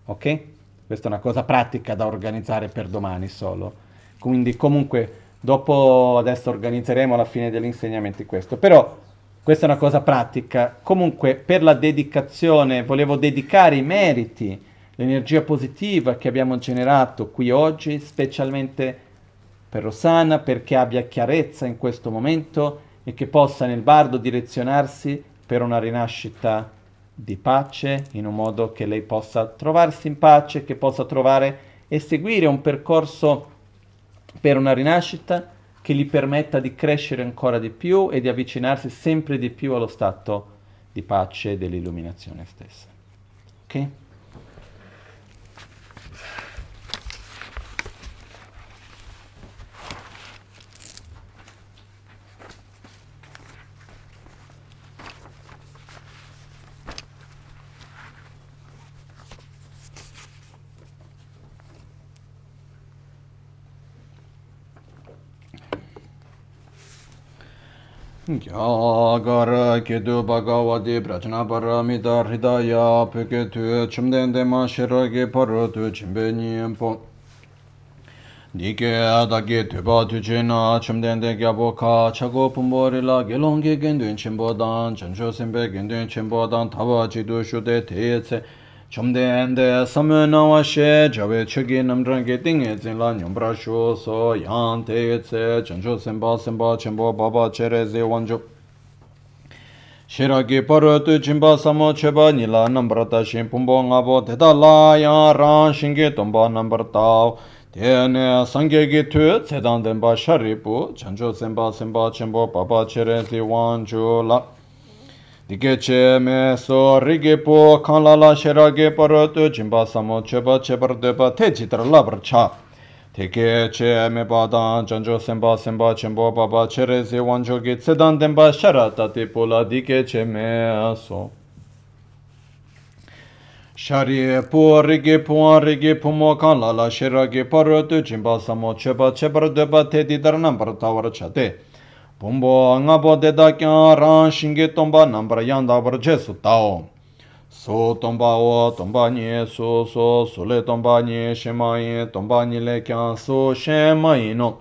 Ok? Questa è una cosa pratica da organizzare per domani solo. Quindi comunque dopo adesso organizzeremo alla fine degli insegnamenti questo. Però questa è una cosa pratica. Comunque per la dedicazione volevo dedicare i meriti, l'energia positiva che abbiamo generato qui oggi, specialmente per Rosanna, perché abbia chiarezza in questo momento e che possa nel bardo direzionarsi per una rinascita di pace, in un modo che lei possa trovarsi in pace, che possa trovare e seguire un percorso per una rinascita che gli permetta di crescere ancora di più e di avvicinarsi sempre di più allo stato di pace e dell'illuminazione stessa. Ok? gyāgāra kedu bhagavati prachnaparamita hridāyā peke tu chimdendema shiragi paru tu chimbe nyempo Nike adagi tupa tujina chimdende gyapo ka chago pumbo rila gelongi gendun chimbo dan chancho simbe gendun chimbo dan tava chidu shude teyetse chomdende samyo nawa she jawe choki namdrangi tingi zinla nyumbra shu so yang teye tse chancho senpa senpa chenpo baba chere zi wanjo. Shiragi paru tu chimpa samo cheba nila nambar ta shin pumbo ngabo teta la yang rang shingi tomba nambar tau tene sangye gi tu tsedan denpa sharipu chancho senpa senpa chenpo baba chere zi wanjo la. Dike che me so rige po kan la la shera ge paro tu jimba samo cheba chebar deba te jitar labar cha. Dike che me pa dan janjo semba semba chenpo baba chere ze wanjo ge tsedan denba shara tate po la dike che me so. Shari e po rige po an rige po mo kan la la shera ge paro tu jimba samo cheba chebar deba te didar nambar tawar cha te. Pumbo nga po deda kya rang shingi tomba nambara yanda bar che su tao. So tomba wo tomba nye so so so le tomba nye shema yin tomba nye le kya so shema yin no.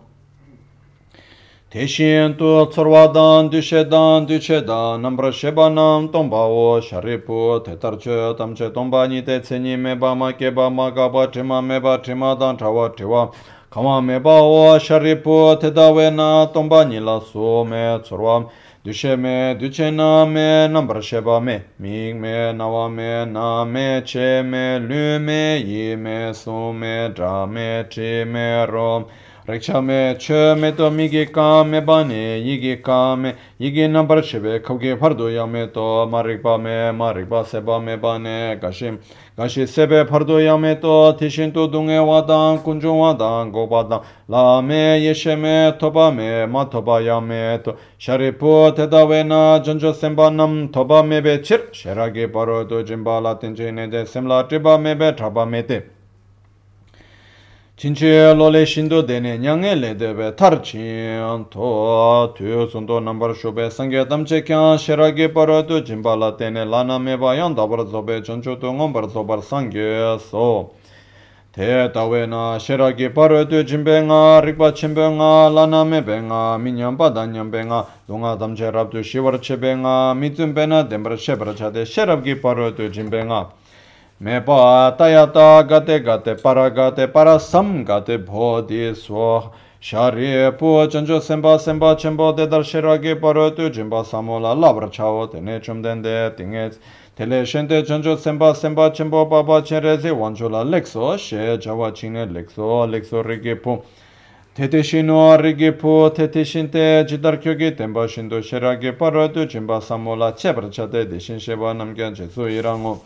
Te shin tu tsorwa dan du she dan du che dan nambara sheba nam tomba wo sharipu tetar che tam che tomba nye te tsenyi me ba ma ke ba ma ka ba trima me ba trima dan trawa triwa. triwa. kama me bawa sharipu tedawe na tomba nila su me tsurwa dushe me duche na me nambar sheba me. Ming me nawa me na me che me lu me yi me su me dra me tri me rom raksha me che me to mi ge ka me ba ne yi ge ka me yi ge nambar che be khau ge phar do ya me to ma rik ba me ma rik ba se ba me ba ne ka shim ka shi se be phar do ya me to ti shin to dung e wa dang kun jo wa dang go ba dang la me ye she me to ba me ma to ba ya me to shari po te da we na jan jo sem ba nam to ba me be chir shera ge paro do jim ba la tin je ne de sem la tri ba me be tha ba me te. 진체 로레 신도 되네 냥에 레데베 타르친 토 투요선도 넘버 쇼베 상게 담체 캬 셰라게 파라도 짐발라 테네 라나메 바얀 다버조베 전초도 넘버 조버 상게 소 테타웨나 셰라게 파라도 짐뱅아 리바 침뱅아 라나메 뱅아 미냠 바다냠 뱅아 동아 담체 랍도 시버체 뱅아 미쯤베나 뎀버 셰버 차데 셰랍게 파라도 짐뱅아 mepa atayata gate gate para gate para sam gate bodhi swo shari po chancho sempa sempa chenpo dedar shiragi paro tu jimpa samola labra chao tene chumdende tingets tele shente chancho sempa sempa chenpo papa chenrezi wanchola lekso she jawa chingne lekso lekso rigi po tete shino rigi po tete shinte jidar kyogi tenpa shindo shiragi paro tu jimpa samola chebra chate deshin sheba namgyan jesu irango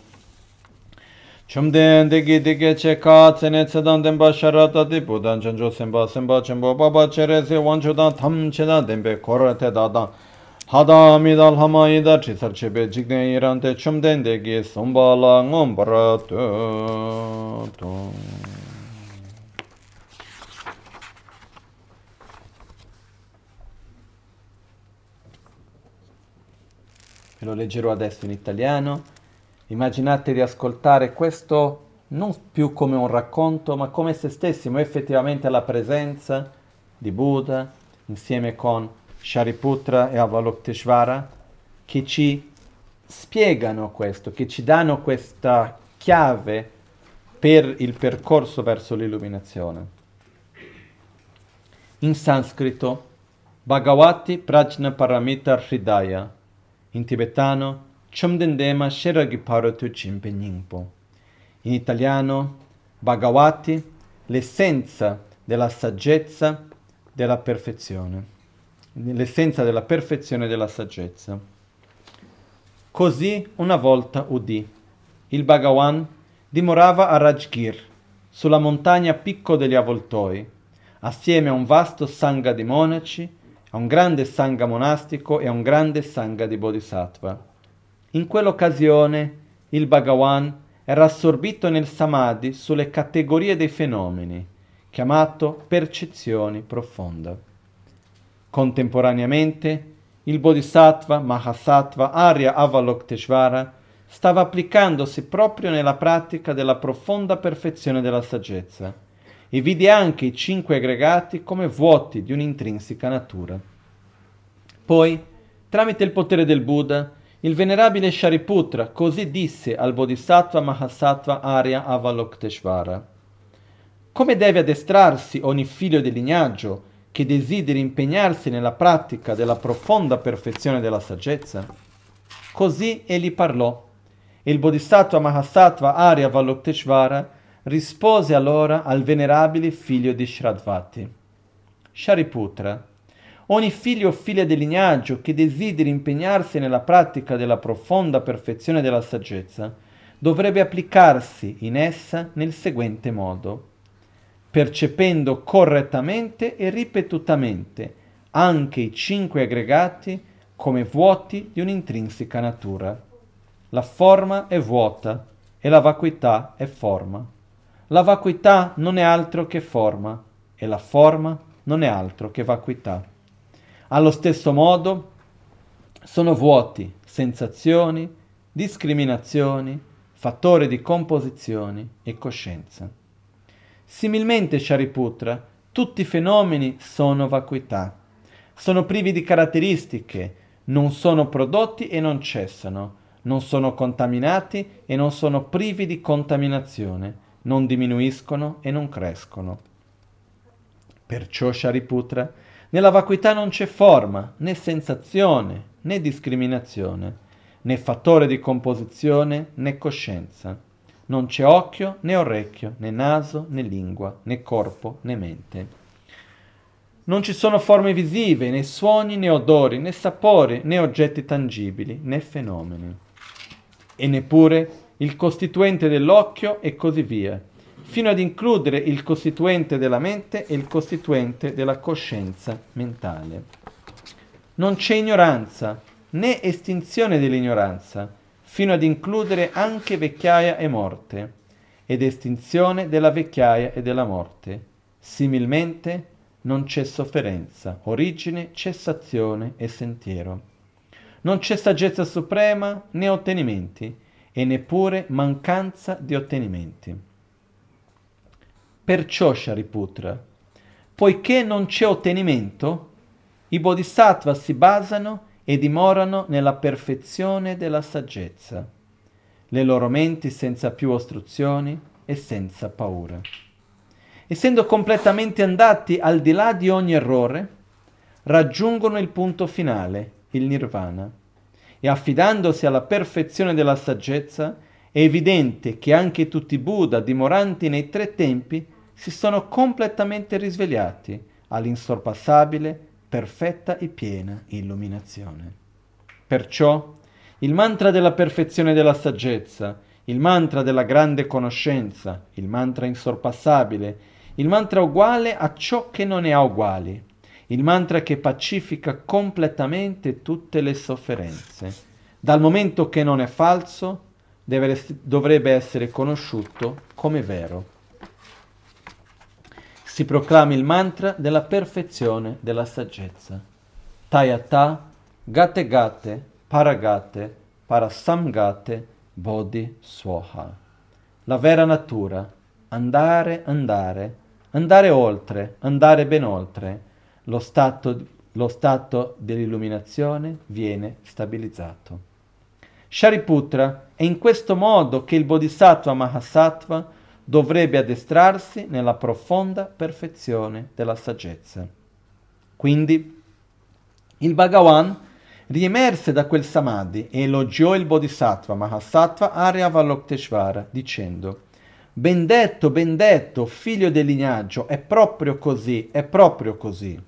Chumden degi degi che ka tsene tsedan tenpa sharata di budan chanjo semba semba chenpo baba chere se wanchodan tam chedan tenpe kora te dadan. Hada amidal hama ida chisar chebe jigden irante chumden degi sombala ngombara tu lo leggerò adesso in italiano. Immaginate di ascoltare questo non più come un racconto, ma come se stessimo effettivamente alla presenza di Buddha insieme con Shariputra e Avalokiteshvara che ci spiegano questo, che ci danno questa chiave per il percorso verso l'illuminazione. In sanscrito, Bhagavati Prajna Paramita Hridaya in tibetano Chomdendema Sheragiparato Chimpe Nyingpo. In italiano Bhagavati, l'essenza della saggezza della perfezione. L'essenza della perfezione della saggezza. Così una volta udì. Il Bhagawan dimorava a Rajgir, sulla montagna Picco degli Avvoltoi, assieme a un vasto sangha di monaci a un grande sangha monastico e a un grande sangha di bodhisattva. In quell'occasione il Bhagawan era assorbito nel samadhi sulle categorie dei fenomeni, chiamato percezioni profonda. Contemporaneamente il Bodhisattva Mahasattva Arya Avalokiteshvara stava applicandosi proprio nella pratica della profonda perfezione della saggezza e vide anche i cinque aggregati come vuoti di un'intrinseca natura. Poi, tramite il potere del Buddha, il venerabile Shariputra così disse al Bodhisattva Mahasattva Arya Avalokiteshvara. Come deve addestrarsi ogni figlio del lignaggio che desideri impegnarsi nella pratica della profonda perfezione della saggezza? Così egli parlò, e il Bodhisattva Mahasattva Arya Avalokiteshvara rispose allora al venerabile figlio di Shradvati. Shariputra, ogni figlio o figlia del lignaggio che desideri impegnarsi nella pratica della profonda perfezione della saggezza, dovrebbe applicarsi in essa nel seguente modo, percependo correttamente e ripetutamente anche i cinque aggregati come vuoti di un'intrinseca natura. La forma è vuota e la vacuità è forma. La vacuità non è altro che forma e la forma non è altro che vacuità. Allo stesso modo sono vuoti sensazioni, discriminazioni, fattori di composizione e coscienza. Similmente, Shariputra, tutti i fenomeni sono vacuità, sono privi di caratteristiche, non sono prodotti e non cessano, non sono contaminati e non sono privi di contaminazione non diminuiscono e non crescono. Perciò Shariputra, nella vacuità non c'è forma, né sensazione, né discriminazione, né fattore di composizione, né coscienza. Non c'è occhio, né orecchio, né naso, né lingua, né corpo, né mente. Non ci sono forme visive, né suoni, né odori, né sapori, né oggetti tangibili, né fenomeni. E neppure il costituente dell'occhio e così via, fino ad includere il costituente della mente e il costituente della coscienza mentale. Non c'è ignoranza né estinzione dell'ignoranza, fino ad includere anche vecchiaia e morte, ed estinzione della vecchiaia e della morte. Similmente non c'è sofferenza, origine, cessazione e sentiero. Non c'è saggezza suprema né ottenimenti, e neppure mancanza di ottenimenti. Perciò, Shariputra, poiché non c'è ottenimento, i bodhisattva si basano e dimorano nella perfezione della saggezza, le loro menti senza più ostruzioni e senza paura. Essendo completamente andati al di là di ogni errore, raggiungono il punto finale, il nirvana e affidandosi alla perfezione della saggezza, è evidente che anche tutti i Buddha dimoranti nei tre tempi si sono completamente risvegliati, all'insorpassabile, perfetta e piena illuminazione. Perciò il mantra della perfezione della saggezza, il mantra della grande conoscenza, il mantra insorpassabile, il mantra uguale a ciò che non ne ha uguali, il mantra che pacifica completamente tutte le sofferenze. Dal momento che non è falso, deve, dovrebbe essere conosciuto come vero. Si proclama il mantra della perfezione della saggezza. Tayata, gate gate, paragate, parasamgate, bodhi swaha. La vera natura, andare, andare, andare oltre, andare ben oltre. Lo stato, lo stato dell'illuminazione viene stabilizzato. Shariputra è in questo modo che il Bodhisattva Mahasattva dovrebbe addestrarsi nella profonda perfezione della saggezza. Quindi il Bhagavan riemerse da quel samadhi e elogiò il Bodhisattva Mahasattva Arya Valokteshvara dicendo Ben detto, ben detto, figlio del lignaggio, è proprio così, è proprio così.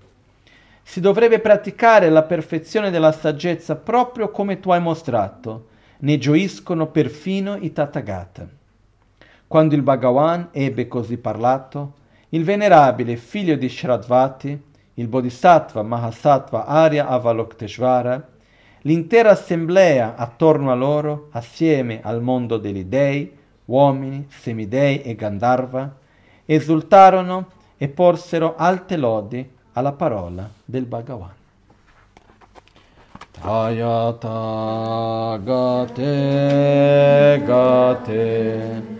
Si dovrebbe praticare la perfezione della saggezza proprio come tu hai mostrato. Ne gioiscono perfino i Tathagata. Quando il Bhagavan ebbe così parlato, il venerabile figlio di Shradvati, il Bodhisattva Mahasattva Arya Avalokteshvara, l'intera assemblea attorno a loro, assieme al mondo degli dei, uomini, semidei e Gandharva, esultarono e porsero alte lodi alla parola del Bhagavan. Tayata gate gate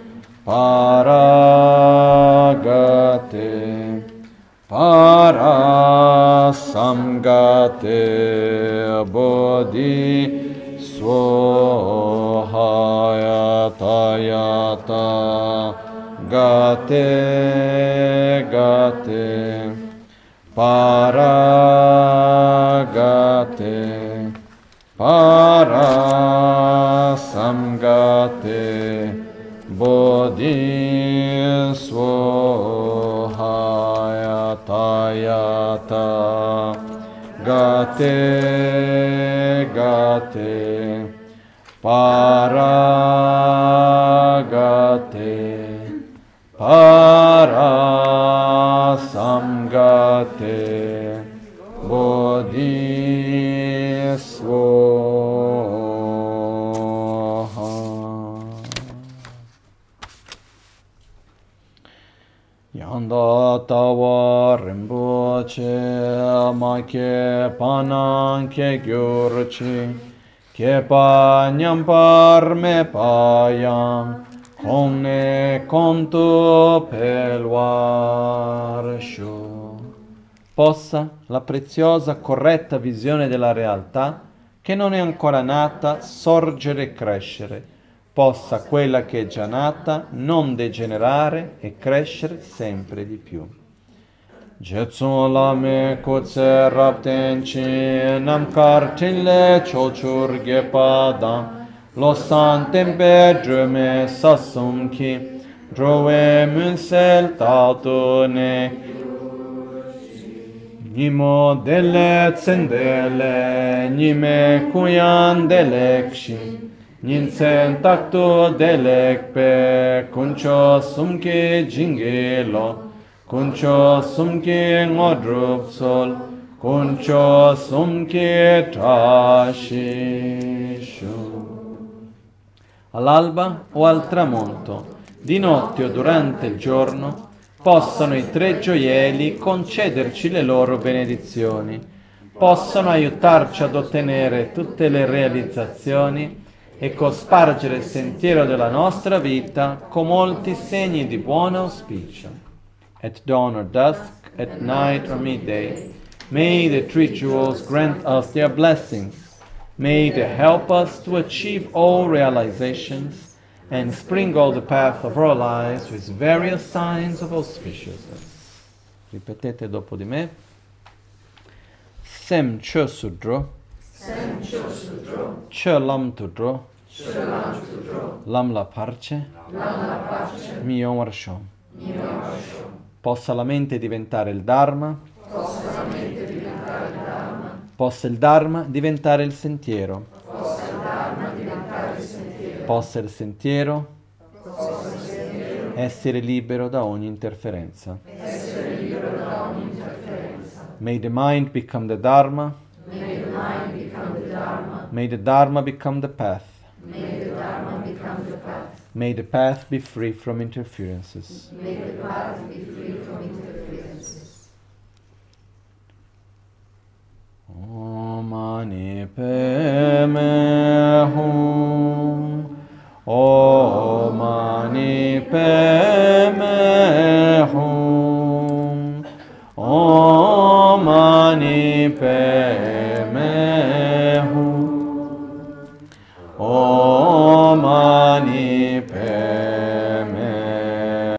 paragate parasamgate bodhi Sohayatayata Gate Gate Paragate Parasamgate Bodhi Sohayatayata Gate Gate. Paragate. Parasamgate tawa rinpoche ke panan ke gyurchi. Che pagnam parme payam conne conto pelwarsho possa la preziosa corretta visione della realtà che non è ancora nata sorgere e crescere possa quella che è già nata non degenerare e crescere sempre di più. Jetsun lame kutse rapten chi nam kartin le chochur ge padam lo san tempe drume sasum ki drove munsel tatu ne. Nimo dele tsendele, nime kuyan delekshi, ninsen taktu delekpe, kuncho sumke jingelo, Kuncho sumke ngodrup sol, kuncho sumke trascishu. All'alba o al tramonto, di notte o durante il giorno, possano i tre gioielli concederci le loro benedizioni, possano aiutarci ad ottenere tutte le realizzazioni e cospargere il sentiero della nostra vita con molti segni di buon auspicio at dawn or dusk, at night or midday. May the three jewels grant us their blessings. May they help us to achieve all realizations and sprinkle the path of our lives with various signs of auspiciousness. Ripetete dopo di me. Sem Chö Sudro. Sem Chö Sudro. Chö Lam Tudro. Chö Lam Tudro. Lam La Parce. Lam La Parce. Mi Omar Shom. Mi Omar Shom possa la mente diventare il Dharma, Possa diventare il Dharma diventare il sentiero. Possa il sentiero essere libero da ogni interferenza. essere libero da ogni interferenza. May the mind become the Dharma. May the mind become. May the Dharma become the path. May the Dharma become the path. May the path be free from interferences. May the path be free from interferences. Om Mani Padme Hum. Om Mani Padme Hum. Om Mani Padme